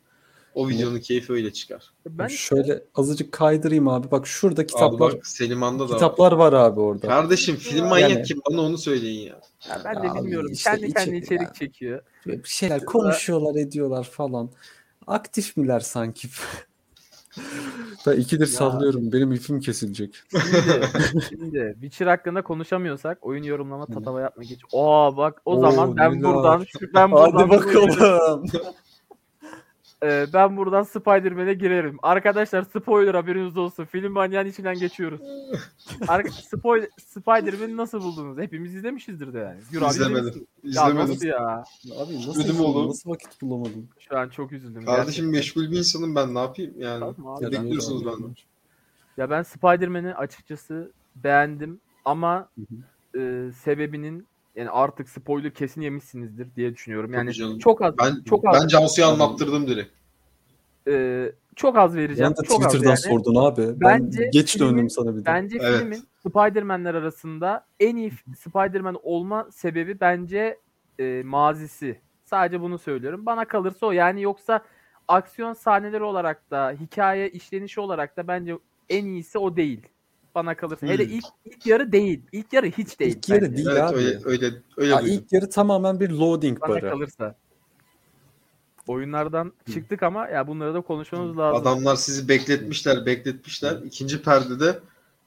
O videonun keyfi öyle çıkar. Ben Şöyle azıcık kaydırayım abi. Bak şurada Abi kitaplar bak Selimhan'da da var. kitaplar var abi orada. Kardeşim film manyak Yani- kim? Bana onu söyleyin ya. ya ben de Abi bilmiyorum. işte kendi kendine içerik içerik ya. çekiyor. Bir şeyler konuşuyorlar ediyorlar falan. Aktif miler sanki? Ben ikidir Ya. sallıyorum. Benim ipim kesilecek. Şimdi, *laughs* şimdi Witcher hakkında konuşamıyorsak oyun yorumlama tatava yapma geç. Oo bak o Oo, zaman ben buradan şu- ben *laughs* buradan Hadi bakalım. *laughs* e, ben buradan Spider-Man'e girerim. Arkadaşlar spoiler haberiniz olsun. Film manyağın içinden geçiyoruz. *laughs* Arka, spoil, Spider-Man'i nasıl buldunuz? Hepimiz izlemişizdir de yani. Gür abi İzlemedim. izlemişsin. Ya nasıl İzlemedim. ya? Abi nasıl, Üzüldüm izledim, oğlum. nasıl vakit bulamadım? Şu an çok üzüldüm. Kardeşim gerçekten. meşgul bir insanım ben ne yapayım yani. Tamam abi. Ya ben- bekliyorsunuz benden. Ya ben Spider-Man'i açıkçası beğendim ama e, sebebinin yani artık spoiler kesin yemişsinizdir diye düşünüyorum. Yani canım. çok az Ben çok az ben Cansu'yu anlattırdım direkt. e, çok az vereceğim. Sen de çok az Twitter'dan yani. sordun abi. Bence ben geç filmin- döndüm sana bir de. Bence Evet. filmin Spider-Man'ler arasında en iyi Spider-Man olma sebebi bence e, mazisi. Sadece bunu söylüyorum. Bana kalırsa o. Yani yoksa aksiyon sahneleri olarak da hikaye işlenişi olarak da bence en iyisi o değil. Bana kalırsa. Hele Hmm. ilk, ilk yarı değil. İlk yarı hiç değil. İlk yarı bence. değil. Evet abi. öyle öyle öyle Ya ilk yarı tamamen bir loading Bana barı. kalırsa. Oyunlardan çıktık ama ya bunları da konuşmamız lazım. Adamlar sizi bekletmişler, bekletmişler. İkinci perdede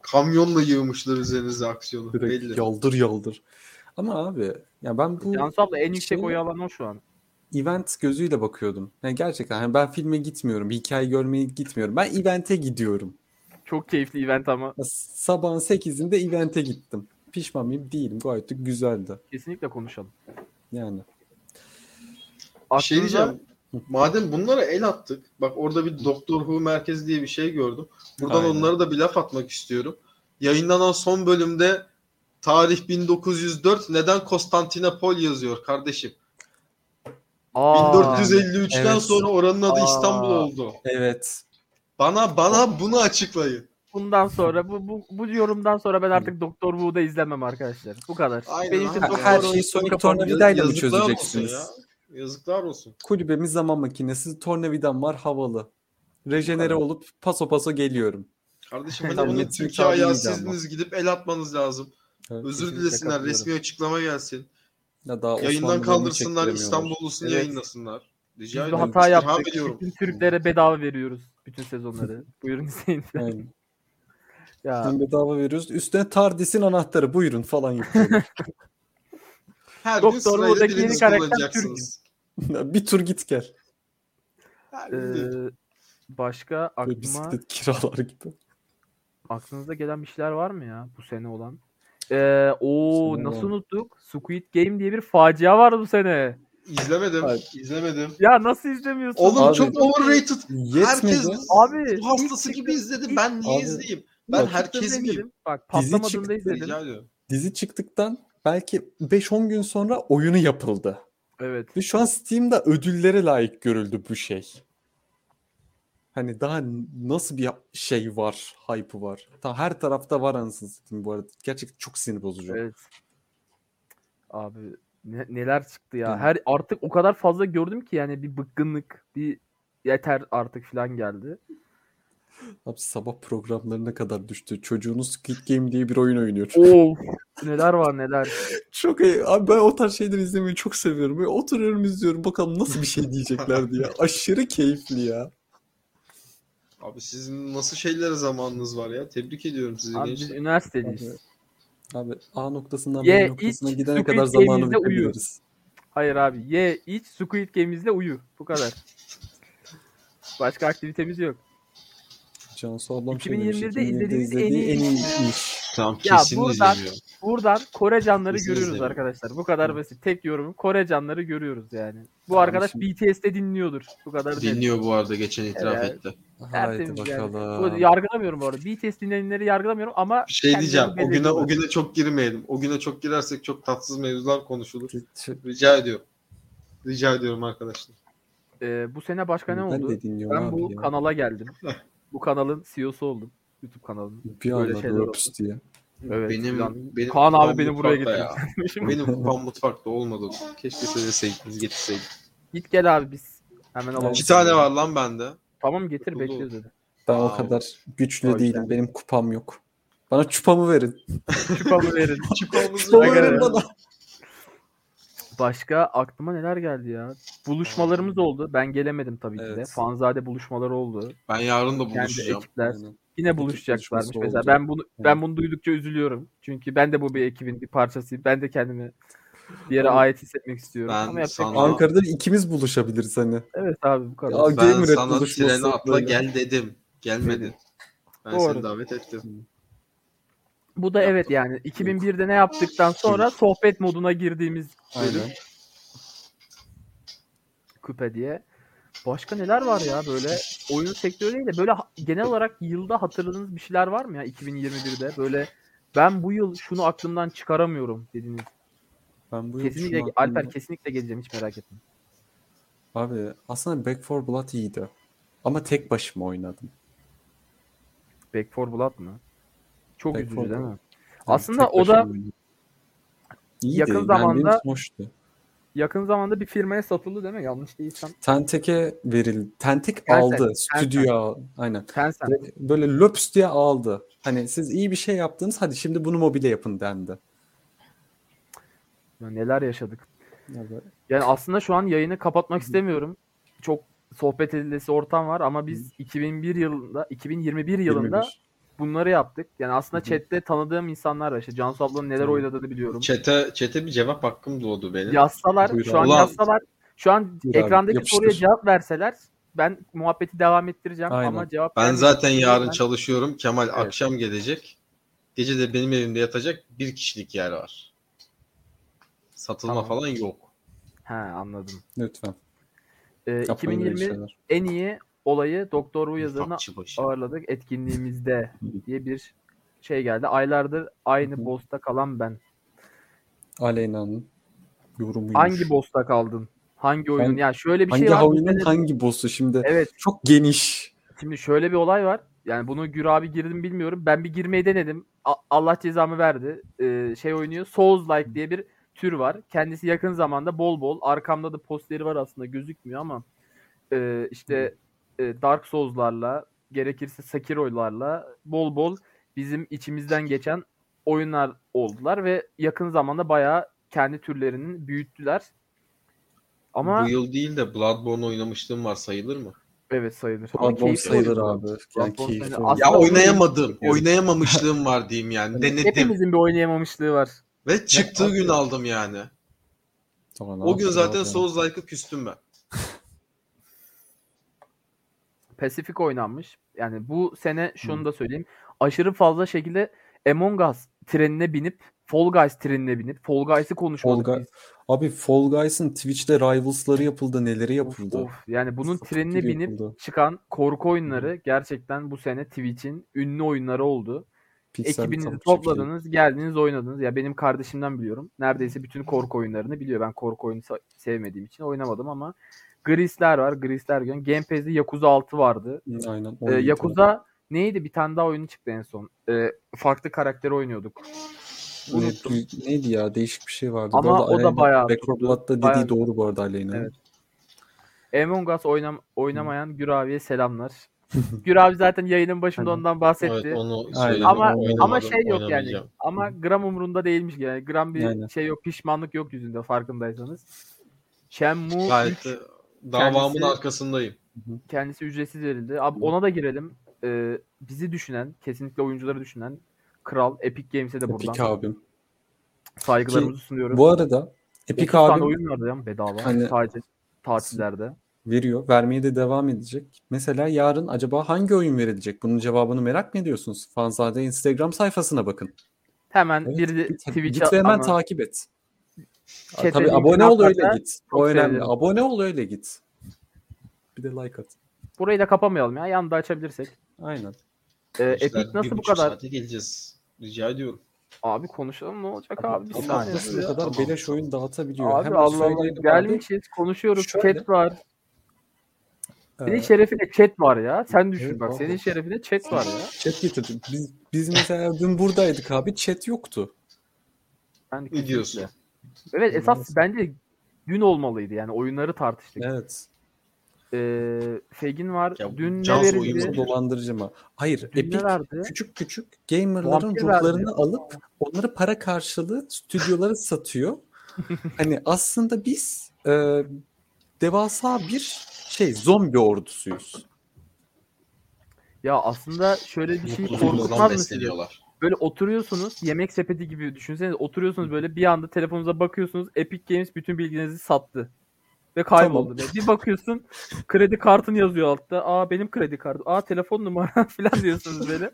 kamyonla yığmışlar üzerinize aksiyonu. Direkt Belli. yaldır yaldır. Ama abi ya ben bu Cansu abla en yüksek oyu alan o şu an. event gözüyle bakıyordum. Yani gerçekten hani ben filme gitmiyorum, hikaye görmeye gitmiyorum. Ben event'e gidiyorum. Çok keyifli event ama. Sabahın 8'inde event'e gittim. Pişman mıyım? Değilim. Gayet de güzeldi. Kesinlikle konuşalım. Yani. Bir şey Aklınıza- diyeceğim. Madem bunlara el attık. Bak orada bir Doktor Who merkezi diye bir şey gördüm. Buradan Aynen. onlara da bir laf atmak istiyorum. Yayınlanan son bölümde tarih 1904 neden Konstantinopol yazıyor kardeşim? Aa, 1453'ten evet. sonra oranın adı Aa. İstanbul oldu. Evet. Bana bana bunu açıklayın. Bundan sonra bu, bu, bu yorumdan sonra ben artık Doktor Who'da izlemem arkadaşlar. Bu kadar. Aynen Benim için abi. Doktor Her şeyi Sonic. Tornavida'yla mı Yazıklar olsun çözeceksiniz? ya. Yazıklar olsun. Kulübemiz zaman makinesi, tornavidam var havalı. Rejenere olup paso paso geliyorum. Kardeşim Tamam, bunun Metin Türkiye Çağrı ayağı diyeceğim sizdiniz gidip el atmanız lazım. Evet. Özür kesinlikle dilesinler, katılıyorum. resmi açıklama gelsin. Ya daha Yayından Osmanlı'dan kaldırsınlar, çektiremiyorlar. İstanbullusunu Evet. yayınlasınlar. Biz Rica bir ederim. hata İstirham yaptık. ediyorum. Bütün Türklere bedava veriyoruz bütün sezonları. *laughs* Buyurun izleyin. Aynen. *laughs* ya Hem bedava veriyoruz. Üstüne TARDIS'in anahtarı buyurun falan yapıyorlar. *laughs* Her gün Who'daki yeni karakter bir tur git gel. Her gün. e, başka aklıma bisiklet kiralar gibi. aklınızda gelen bir şeyler var mı ya bu sene olan? Ee, o nasıl unuttuk? Squid Game diye bir facia var bu sene. İzlemedim. Abi. izlemedim. Ya nasıl izlemiyorsun? Oğlum Abi. çok overrated. Yetmedi. Herkes Abi bu hastası gibi izledi. Ben niye Abi. izleyeyim? Ben Bak, herkes miyim? izledim. Bak Dizi patlamadığında çıktı, izledim. Rica ediyorum. Dizi çıktıktan belki 5-10 gün sonra oyunu yapıldı. Evet. Ve şu an Steam'de ödüllere layık görüldü bu şey. Hani daha nasıl bir şey var, hype'ı var. Ta her tarafta var anasını satayım bu arada. Gerçekten çok sinir bozucu. Evet. Abi ne- neler çıktı ya. Her artık o kadar fazla gördüm ki yani bir bıkkınlık, bir yeter artık falan geldi. Abi sabah programlarına kadar düştü. Çocuğunuz Squid Game diye bir oyun oynuyor. Oo *laughs* neler var neler. Çok iyi. Abi ben o tarz şeyleri izlemeyi çok seviyorum. Böyle oturuyorum izliyorum bakalım nasıl bir şey diyecekler diye. *laughs* Aşırı keyifli ya. Abi sizin nasıl şeylere zamanınız var ya. Tebrik ediyorum sizi Abi biz gençler. Abi A noktasından Ye, B noktasına iç, gidene Squid kadar zamanı uyu. bitirebiliriz. Hayır abi ye iç Squid Game'izle uyu. Bu kadar. Başka aktivitemiz yok. Cansu ablam şöyle 2021'de bir şey. izlediğiniz en iyi en iyi iş. Tamam Ya kesin buradan- izlemiyorum. Buradan Kore canları Kesin görüyoruz izlerim. arkadaşlar. Bu kadar Hı. basit. Tek yorumum Kore canları görüyoruz yani. Bu Abi arkadaş şimdi- BTS'te dinliyordur. Bu kadar net. Dinliyor bu arada geçen itiraf Evet. etti. Haydi Tertemiz yani. bakalım. Bu yargılamıyorum bu arada. BTS dinleyenleri yargılamıyorum ama Bir şey diyeceğim. O güne o güne çok girmeyelim. O güne çok girersek çok tatsız mevzular konuşulur. Rica ediyorum. Rica ediyorum arkadaşlar. Ee, bu sene başka ne Ben oldu? de dinliyorum Ben bu ya. kanala geldim. bu kanalın CEO'su oldum. YouTube kanalının. Bir böyle anda şeyler Röps diye. Evet. benim falan. benim Kaan abi beni buraya getirdi. *laughs* Benim kupam *laughs* mutfakta olmadı. Keşke söyleseydiniz getirseydik. Git gel abi biz. Hemen alalım. İki tane var lan bende. Tamam getir Oldu. bekliyoruz dedi. Ben o kadar güçlü yüzden. değilim. Benim kupam yok. Bana çupamı verin. *laughs* Çupamı verin. Çupamızı Çupamı verin bana. Başka aklıma neler geldi ya? Buluşmalarımız oldu. Ben gelemedim tabii ki de. Evet. Fanzade buluşmaları oldu. Ben yarın da Kendi buluşacağım. ekipler. Aynen. Yine buluşacaklarmış. Mesela oldu. ben bunu ben bunu duydukça üzülüyorum. Çünkü ben de bu bir ekibin bir parçasıyım. Ben de kendimi bir yere ait hissetmek istiyorum. ben Ama yapacak sana- şey. Ankara'da ikimiz buluşabiliriz hani. Evet abi bu kadar. Ya, Ben sana atla böyle. gel dedim. Gelmedin. Ben Doğru. seni davet ettim. Bu da evet yani 2001'de ne yaptıktan sonra sohbet moduna girdiğimiz bölüm. Aynen. küpe diye. Başka neler var ya böyle oyun sektörü değil de böyle genel olarak yılda hatırladığınız bir şeyler var mı ya 2021'de böyle ben bu yıl şunu aklımdan çıkaramıyorum dediğiniz. Ben bu yıl Kesinlikle şunu Alper aklımda- kesinlikle geleceğim hiç merak etme. Abi aslında Back 4 Blood iyiydi. Ama tek başıma oynadım. Back 4 Blood mı? Çok Back üzücü 4 değil mi? Yani Aslında o da oynadım. İyiydi. yakın yani zamanda- hoştu. Yakın zamanda bir firmaya satıldı değil mi? Yanlış değilsem. Tentek'e verildi. Tentek Tencent, aldı. Stüdyo aynen. Tencent. Böyle löps diye aldı. Hani siz iyi bir şey yaptınız hadi şimdi bunu mobile yapın dendi. Ya neler yaşadık. Yani aslında şu an yayını kapatmak istemiyorum. Çok sohbet edilesi ortam var ama biz 2001 yılında 2021 yılında 21. bunları yaptık. Yani aslında chatte tanıdığım insanlar var. İşte Cansu ablanın neler Hı. oynadığını biliyorum. Çete, çete bir cevap hakkım doğdu benim. Yazsalar, Buyur şu an abi. yazsalar, şu an Buyur abi, ekrandaki yapıştır. soruya cevap verseler ben muhabbeti devam ettireceğim Aynen. ama cevap Ben zaten yarın Ben- çalışıyorum. Kemal Evet. akşam gelecek. Gece de benim evimde yatacak bir kişilik yer var. Satılma Tamam. falan yok. He anladım. Lütfen. Ee, Yapmayın öyle 2020 şeyler. en iyi olayı Doktor Who başı. ağırladık etkinliğimizde *laughs* diye bir şey geldi. Aylardır aynı boss'ta kalan ben. Aleyna'nın yorumuymuş. Hangi boss'ta kaldın? Hangi oyunun? Hangi- Yani şöyle bir hangi şey var. oyunun hangi boss'u şimdi? Evet. Çok geniş. Şimdi şöyle bir olay var. Yani bunu Gür abi girdim bilmiyorum. Ben bir girmeyi denedim. A- Allah cezamı verdi. Ee, şey oynuyor. Souls like diye bir tür var. Kendisi yakın zamanda bol bol. Arkamda da posteri var aslında gözükmüyor ama e, işte e, Dark Souls'larla gerekirse Sekiro'larla bol bol bizim içimizden geçen oyunlar oldular ve yakın zamanda bayağı kendi türlerinin büyüttüler. Ama Bu yıl değil de Bloodborne oynamışlığım var sayılır mı? evet sayılır. Bloodborne sayılır abi. Yani Bloodborne keyifli. Aslında Ya oynayamadım. Oynayamamışlığım var diyeyim yani. *laughs* Denedim. Hepimizin bir oynayamamışlığı var. Ve çıktığı gün aldım yani. Ne O gün zaten abi? Souls Like'ı küstüm ben. *laughs* Pacific oynanmış. Yani bu sene şunu da söyleyeyim. Aşırı fazla şekilde Among Us trenine binip Fall Guys trenine binip Fall Guys'ı konuşmadık Fall Guy- biz. Abi Fall Guys'ın Twitch'te Rivals'ları yapıldı. Neleri Of, yapıldı. of. Yani bunun Sapık trenine binip yapıldı. çıkan korku oyunları gerçekten bu sene Twitch'in ünlü oyunları oldu. Piksel Ekibinizi topladınız, geldiniz, oynadınız. Ya benim kardeşimden biliyorum. Neredeyse bütün korku oyunlarını biliyor. Ben korku oyunu sevmediğim için oynamadım ama Grisler var. Grisler gün. Game Pass'de Yakuza 6 vardı. Aynen. Ee. Yakuza neydi? Bir tane daha oyunu çıktı en son. Ee, farklı karakteri oynuyorduk. Ne- Unuttum. neydi ya? Değişik bir şey vardı. Ama o da Aleyna bayağı Back 4 tuttu. Blood'da dediği Bayağı- doğru bu arada Aleyna'nın. Evet. Among Us oynam oynamayan Gür abiye selamlar. *laughs* Gür abi zaten yayının başında ondan bahsetti. Evet, onu söyledim. ama ama şey yok yani. Ama gram umurunda değilmiş yani. Gram bir Aynen. şey yok, pişmanlık yok yüzünde farkındaysanız. Shenmue Gayet 3 de davamın Kendisi- arkasındayım. kendisi ücretsiz verildi. Abi ona da girelim. Ee, bizi düşünen, kesinlikle oyuncuları düşünen Kral Epic Games'e de buradan Epic abim. saygılarımızı sunuyoruz. Bu arada Epic 30 tane abim oyun vardı ya bedava. Hani- Sadece tatillerde. veriyor. Vermeye de devam edecek. Mesela yarın acaba hangi oyun verilecek? Bunun cevabını merak mı ediyorsunuz? Fanzade Instagram sayfasına bakın. Hemen Evet, bir Twitch'e hemen ama takip et. Chat'e Tabii abone ol öyle git. O önemli. sevinirim. Abone ol öyle git. Bir de like at. burayı da kapamayalım ya. Yanında açabilirsek. Aynen. Ee, Epic nasıl bu kadar? saate geleceğiz. Rica ediyorum. Abi konuşalım ne olacak abi? Bir Ama saniye. nasıl bu kadar Tamam. beleş oyun dağıtabiliyor? Abi Hemen Allah Allah. abi. Gelmişiz konuşuyoruz. Şöyle- Chat var. Senin Ee, şerefine chat var ya. Sen düşün Evet, bak. abi. Senin şerefine chat var ya. Chat getirdim. Biz, biz mesela dün buradaydık abi. Chat yoktu. Ben Ne diyorsun? Evet esas bence dün olmalıydı yani oyunları tartıştık. Evet. Ee, Fegin var. Ya, dün ne verildi? dolandırıcı mı? Hayır. Dün Epic verdi? küçük küçük gamerların Vampir ruhlarını verdi. alıp onları para karşılığı stüdyolara satıyor. *laughs* hani aslında biz e, devasa bir şey zombi ordusuyuz. Ya aslında şöyle bir şey korkutmaz mı. Böyle oturuyorsunuz yemek sepeti gibi düşünsenize oturuyorsunuz böyle bir anda telefonunuza bakıyorsunuz Epic Games bütün bilgilerinizi sattı. Ve kayboldu. Tamam. Bir bakıyorsun kredi kartın yazıyor altta. Aa benim kredi kartım. Aa telefon numaram *laughs* falan diyorsunuz böyle.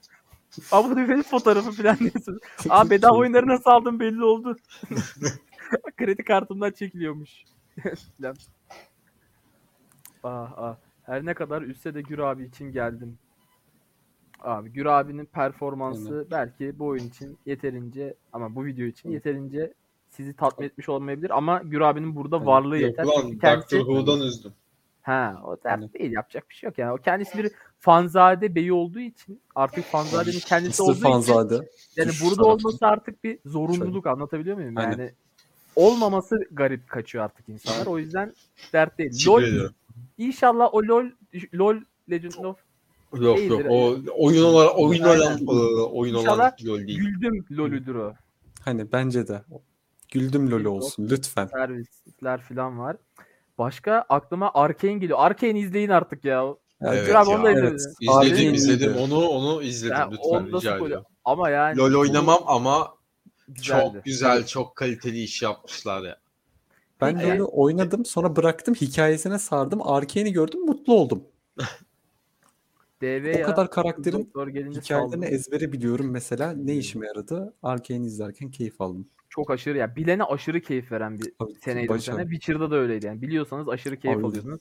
Aa bu benim fotoğrafı falan diyorsunuz. Aa *laughs* bedava oyunları nasıl aldım belli oldu. *laughs* kredi kartımdan çekiliyormuş. Ah ah. Her ne kadar üstse de Gür abi için geldim. Abi Gür abinin performansı belki bu oyun için yeterince ama bu video için yeterince sizi tatmin etmiş olmayabilir ama Gür abinin burada Evet. varlığı Yok yeter. lan Çünkü kendisi Dr. Who'dan üzdüm. ha o dert Aynen. değil yapacak bir şey yok yani. O kendisi bir fanzade beyi olduğu için artık fanzadenin kendisi olduğu için Fanzade. yani Düş burada tarafı. olması artık bir zorunluluk anlatabiliyor muyum? Aynen. Yani olmaması garip kaçıyor artık insanlar. O yüzden dert değil. Teşekkür LOL ediyorum. İnşallah o LoL LoL Legend of Yok Değildir. yok o oyun olarak oyun olan e, oyun olan LoL değil. güldüm LoL'üdür o. Hani bence de. Güldüm lolü olsun lütfen. Servisler falan var. Başka aklıma Arkane geliyor. Arkane izleyin artık ya. Evet abi onu da ya. izledim. İzledim Arkane izledim iyiydi. onu onu izledim Ya, lütfen rica ediyorum. Ama yani LoL oynamam ama güzeldi. çok güzel çok kaliteli iş yapmışlar ya. Ben. LoL'ü oynadım sonra bıraktım hikayesine sardım. Arkane'i gördüm mutlu oldum. *laughs* DV O ya. kadar karakterin hikayelerini saldım. ezbere biliyorum mesela. Ne işime yaradı? Arkane'i izlerken keyif aldım. Çok aşırı ya. Bilene aşırı keyif veren bir Abi, seneydi bu sene. Witcher'da da öyleydi yani. Biliyorsanız aşırı keyif Abi, alıyorsunuz.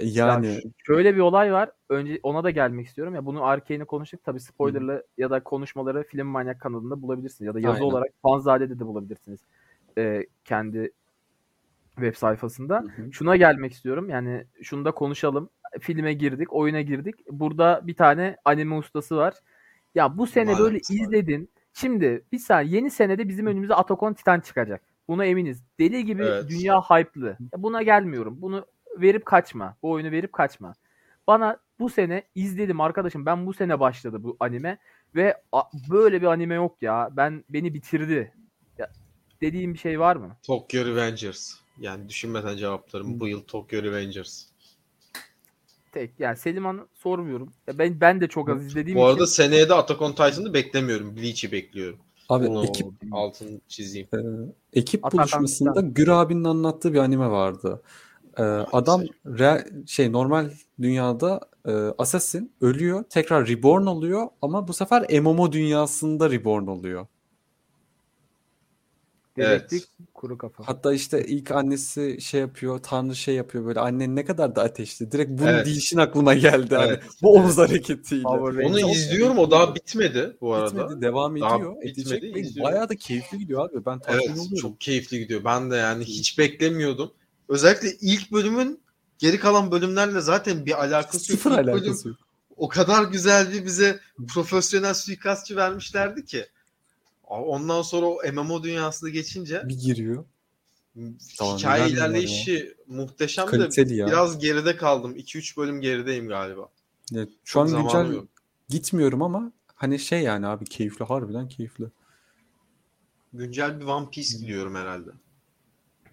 Yani Ya şöyle bir olay var. Önce ona da gelmek istiyorum. Ya bunu Arkane'i konuştuk. Tabii spoilerlı ya da konuşmaları Film Manyak kanalında bulabilirsiniz. Ya da yazı Aynen. olarak Fanzade'de de bulabilirsiniz. Ee, kendi web sayfasında. Hı hı. Şuna gelmek istiyorum. Yani şunu da konuşalım. Filme girdik, oyuna girdik. Burada bir tane anime ustası var. Ya bu sene böyle Maalesef. izledin. Şimdi bir saniye yeni senede bizim önümüze Attack on Titan çıkacak. Buna eminiz. Deli gibi Evet. dünya hype'lı. Buna gelmiyorum. Bunu verip kaçma. Bu oyunu verip kaçma. Bana bu sene izledim arkadaşım. Ben bu sene başladı bu anime ve böyle bir anime yok ya. Ben beni bitirdi. Ya, dediğim bir şey var mı? Tokyo Revengers. Yani düşünmeden cevaplarım bu yıl Tokyo Revengers. Tek yani Selimhan'ı sormuyorum. Ya ben ben de çok az izlediğim Bu arada için seneye de Attack on Titan'ı beklemiyorum. Bleach'i bekliyorum. abi Onu ekip altını çizeyim. e, ekip Attack on buluşmasında Titan. Gür abinin anlattığı bir anime vardı. E, adam re- şey normal dünyada e, assassin ölüyor, tekrar reborn oluyor ama bu sefer MMO dünyasında reborn oluyor. Dedektif Evet. kuru kafa. Hatta işte ilk annesi şey yapıyor, Tanrı şey yapıyor böyle annen ne kadar da ateşli. Direkt bunun Evet. değişin aklıma geldi hani Evet. bu omuz hareketiyle. Power Onu Rangers. izliyorum o daha bitmedi bu arada. Bitmedi, devam Daha ediyor. bitmedi, Edecek ve izliyorum. bayağı da keyifli gidiyor abi. Ben Evet oluyorum. çok keyifli gidiyor. Ben de yani hiç beklemiyordum. Özellikle ilk bölümün geri kalan bölümlerle zaten bir alakası yok. Sıfır İlk bölüm alakası yok. o kadar güzel bir bize profesyonel suikastçı vermişlerdi ki. Ondan sonra o MMO dünyasına geçince Bir giriyor. Tamam, hikaye ilerleyişi muhteşem de Kaliteli ya. biraz geride kaldım. 2-3 bölüm gerideyim galiba. Evet, şu Çok an güncel yok. gitmiyorum ama hani şey yani abi keyifli harbiden keyifli. Güncel bir One Piece gidiyorum herhalde.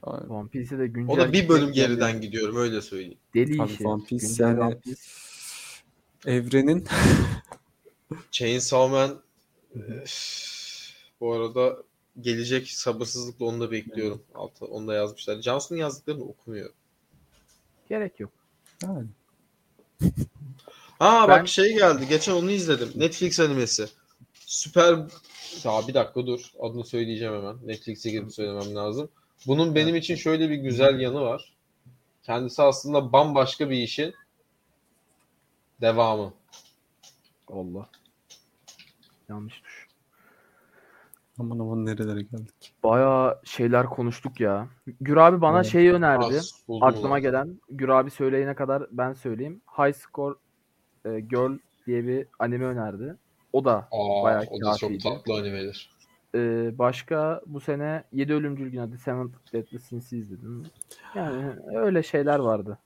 Abi, One Piece'e de güncel O da bir bölüm geriden yani gidiyorum öyle söyleyeyim. Deli Abi işi. One Piece Güncel yani- One Piece. Evrenin *laughs* Chainsaw Man bu arada gelecek sabırsızlıkla onu da bekliyorum. Altta, onu da yazmışlar. Johnson'ın yazdıklarını okumuyorum. Gerek yok. yani, Ha Ben- bak şey geldi. Geçen onu izledim. Netflix animesi. Süper... Ya bir dakika dur. Adını söyleyeceğim hemen. Netflix'e girip söylemem lazım. Bunun benim için şöyle bir güzel yanı var. Kendisi aslında bambaşka bir işin devamı. Allah. Yanlış tuş. Aman aman nerelere geldik. Bayağı şeyler konuştuk ya. Gür abi bana Evet. şeyi önerdi. Az Aklıma ulan. gelen. Gür abi söyleyene kadar ben söyleyeyim. High Score e, Girl diye bir anime önerdi. O da Aa, bayağı o da çok tatlı animedir. e, başka bu sene 7 Ölümcül Günü The Seven Deadly Sins'i izledim. Yani öyle şeyler vardı.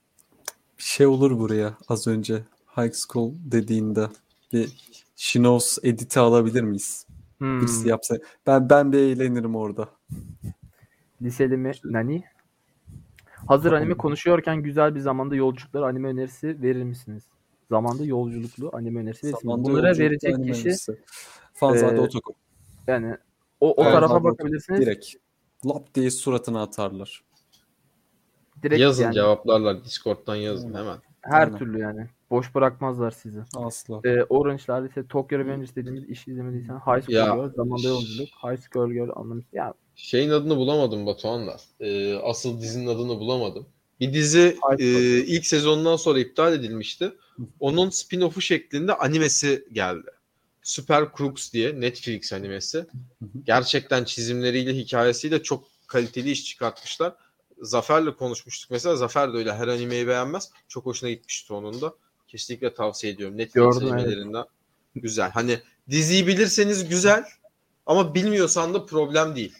Bir şey olur buraya az önce High School dediğinde bir Shinos editi alabilir miyiz? Hmm. Birisi yapsa. Ben ben bir eğlenirim orada. Liseli mi? Nani? Hazır anime konuşuyorken güzel bir zamanda yolculukları anime önerisi verir misiniz? Zamanda yolculuklu anime önerisi verir misiniz? Zamanda Bunlara verecek anime kişi önerisi. Fanzade Ee, Otokon. Yani o, o tarafa bakabilirsiniz. Direkt, Direkt. Lap diye suratına atarlar. yazın yani cevaplarlar. Discord'dan yazın hemen. her Aynen. türlü yani. Boş bırakmazlar sizi. Asla. Ee, Orange'lar ise Tokyo Revengers dediğimiz iş izlemediysen High School Ya. Girl, zamanda yolculuk, High School Girl anlamış. Ya Şeyin adını bulamadım Batuhan'la. Ee, asıl dizinin adını bulamadım. Bir dizi e, ilk sezondan sonra iptal edilmişti. Onun spin-off'u şeklinde animesi geldi. Super Crooks diye Netflix animesi. Gerçekten çizimleriyle, hikayesiyle çok kaliteli iş çıkartmışlar. Zafer'le konuşmuştuk mesela. Zafer de öyle her animeyi beğenmez. Çok hoşuna gitmişti onun da. Kesinlikle tavsiye ediyorum. Netflix Gördüm, evet. animelerinden güzel. Hani diziyi bilirseniz güzel ama bilmiyorsan da problem değil.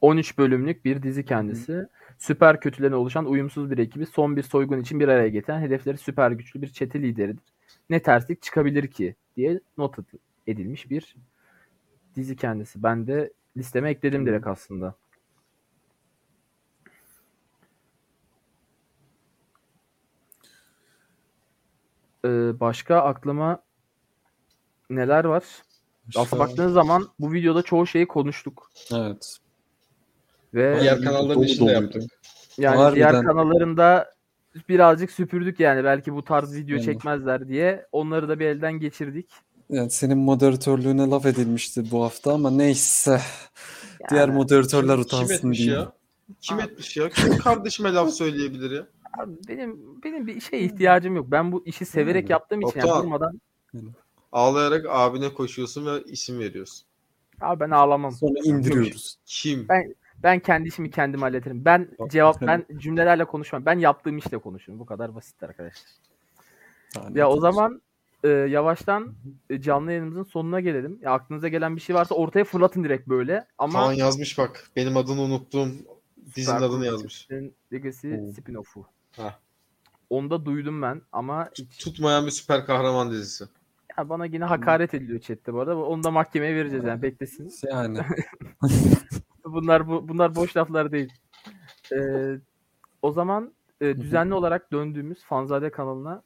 13 bölümlük bir dizi kendisi. Süper kötülerine oluşan uyumsuz bir ekibi son bir soygun için bir araya getiren hedefleri süper güçlü bir çete lideridir. Ne terslik çıkabilir ki diye not ed- edilmiş bir dizi kendisi. Ben de listeme ekledim direkt aslında. Ee, başka aklıma neler var? Aslında baktığınız zaman bu videoda çoğu şeyi konuştuk. Evet. Ve Diğer kanalların içinde yaptık. Yani Harbiden. diğer kanallarında birazcık süpürdük yani belki bu tarz video Yani. çekmezler diye. Onları da bir elden geçirdik. Yani senin moderatörlüğüne laf edilmişti bu hafta ama neyse. Diğer Yani moderatörler Kim utansın etmiş diyeyim. ya? Kim etmiş ya? Kim kardeşime laf söyleyebilir ya? Abi benim benim bir şeye ihtiyacım yok. Ben bu işi severek yaptığım için yani durmadan Ağlayarak abine koşuyorsun ve isim veriyorsun. abi ben ağlamam. Sonra indiriyoruz. Kim? Ben ben kendi işimi kendim hallederim. Ben cevap ben cümlelerle konuşmam. Ben yaptığım işle konuşurum. Bu kadar basit arkadaşlar. Yani Ya o zaman e, yavaştan e, canlı yayınımızın sonuna gelelim. Ya aklınıza gelen bir şey varsa ortaya fırlatın direkt böyle. Ama Kaan yazmış bak. Benim adını unuttuğum dizinin adını yazmış. Legacy spin-off'u. Ha. Onu da duydum ben ama hiç, Tutmayan bir süper kahraman dizisi. ya bana yine hakaret ediliyor chatte bu arada. Onu da mahkemeye vereceğiz yani beklesin. yani *laughs* Bunlar bu, bunlar boş laflar değil. Ee, o zaman e, düzenli olarak döndüğümüz Fanzade kanalına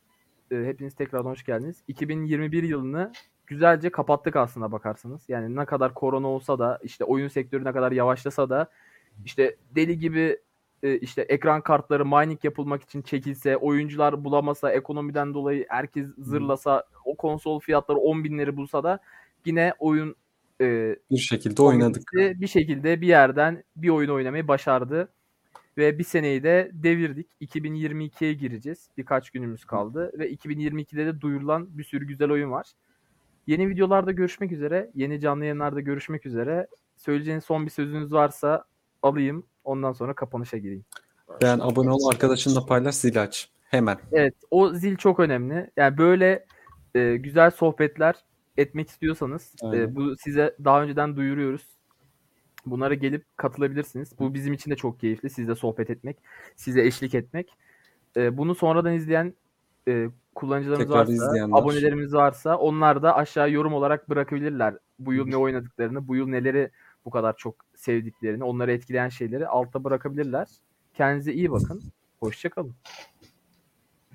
e, hepiniz tekrar hoş geldiniz. 2021 yılını güzelce kapattık aslında bakarsanız. Yani ne kadar korona olsa da işte oyun sektörü ne kadar yavaşlasa da işte deli gibi e, işte ekran kartları mining yapılmak için çekilse, oyuncular bulamasa, ekonomiden dolayı herkes zırlasa, o konsol fiyatları 10 binleri bulsa da yine oyun e, bir şekilde oynadık. Bir şekilde bir yerden bir oyun oynamayı başardı. Ve bir seneyi de devirdik. 2022'ye gireceğiz. Birkaç günümüz kaldı. Ve 2022'de de duyurulan bir sürü güzel oyun var. Yeni videolarda görüşmek üzere. Yeni canlı yayınlarda görüşmek üzere. Söyleyeceğiniz son bir sözünüz varsa alayım. Ondan sonra kapanışa gireyim. Ben abone ol arkadaşınla paylaş zil aç. Hemen. Evet o zil çok önemli. Yani böyle e, güzel sohbetler etmek istiyorsanız e, bu size daha önceden duyuruyoruz. Bunlara gelip katılabilirsiniz. Bu bizim için de çok keyifli. Sizle sohbet etmek, size eşlik etmek. E, bunu sonradan izleyen e, kullanıcılarımız Tekrar varsa, izleyenler. abonelerimiz varsa onlar da aşağı yorum olarak bırakabilirler. Bu yıl ne oynadıklarını, bu yıl neleri bu kadar çok sevdiklerini, onları etkileyen şeyleri alta bırakabilirler. Kendinize iyi bakın. Hoşçakalın.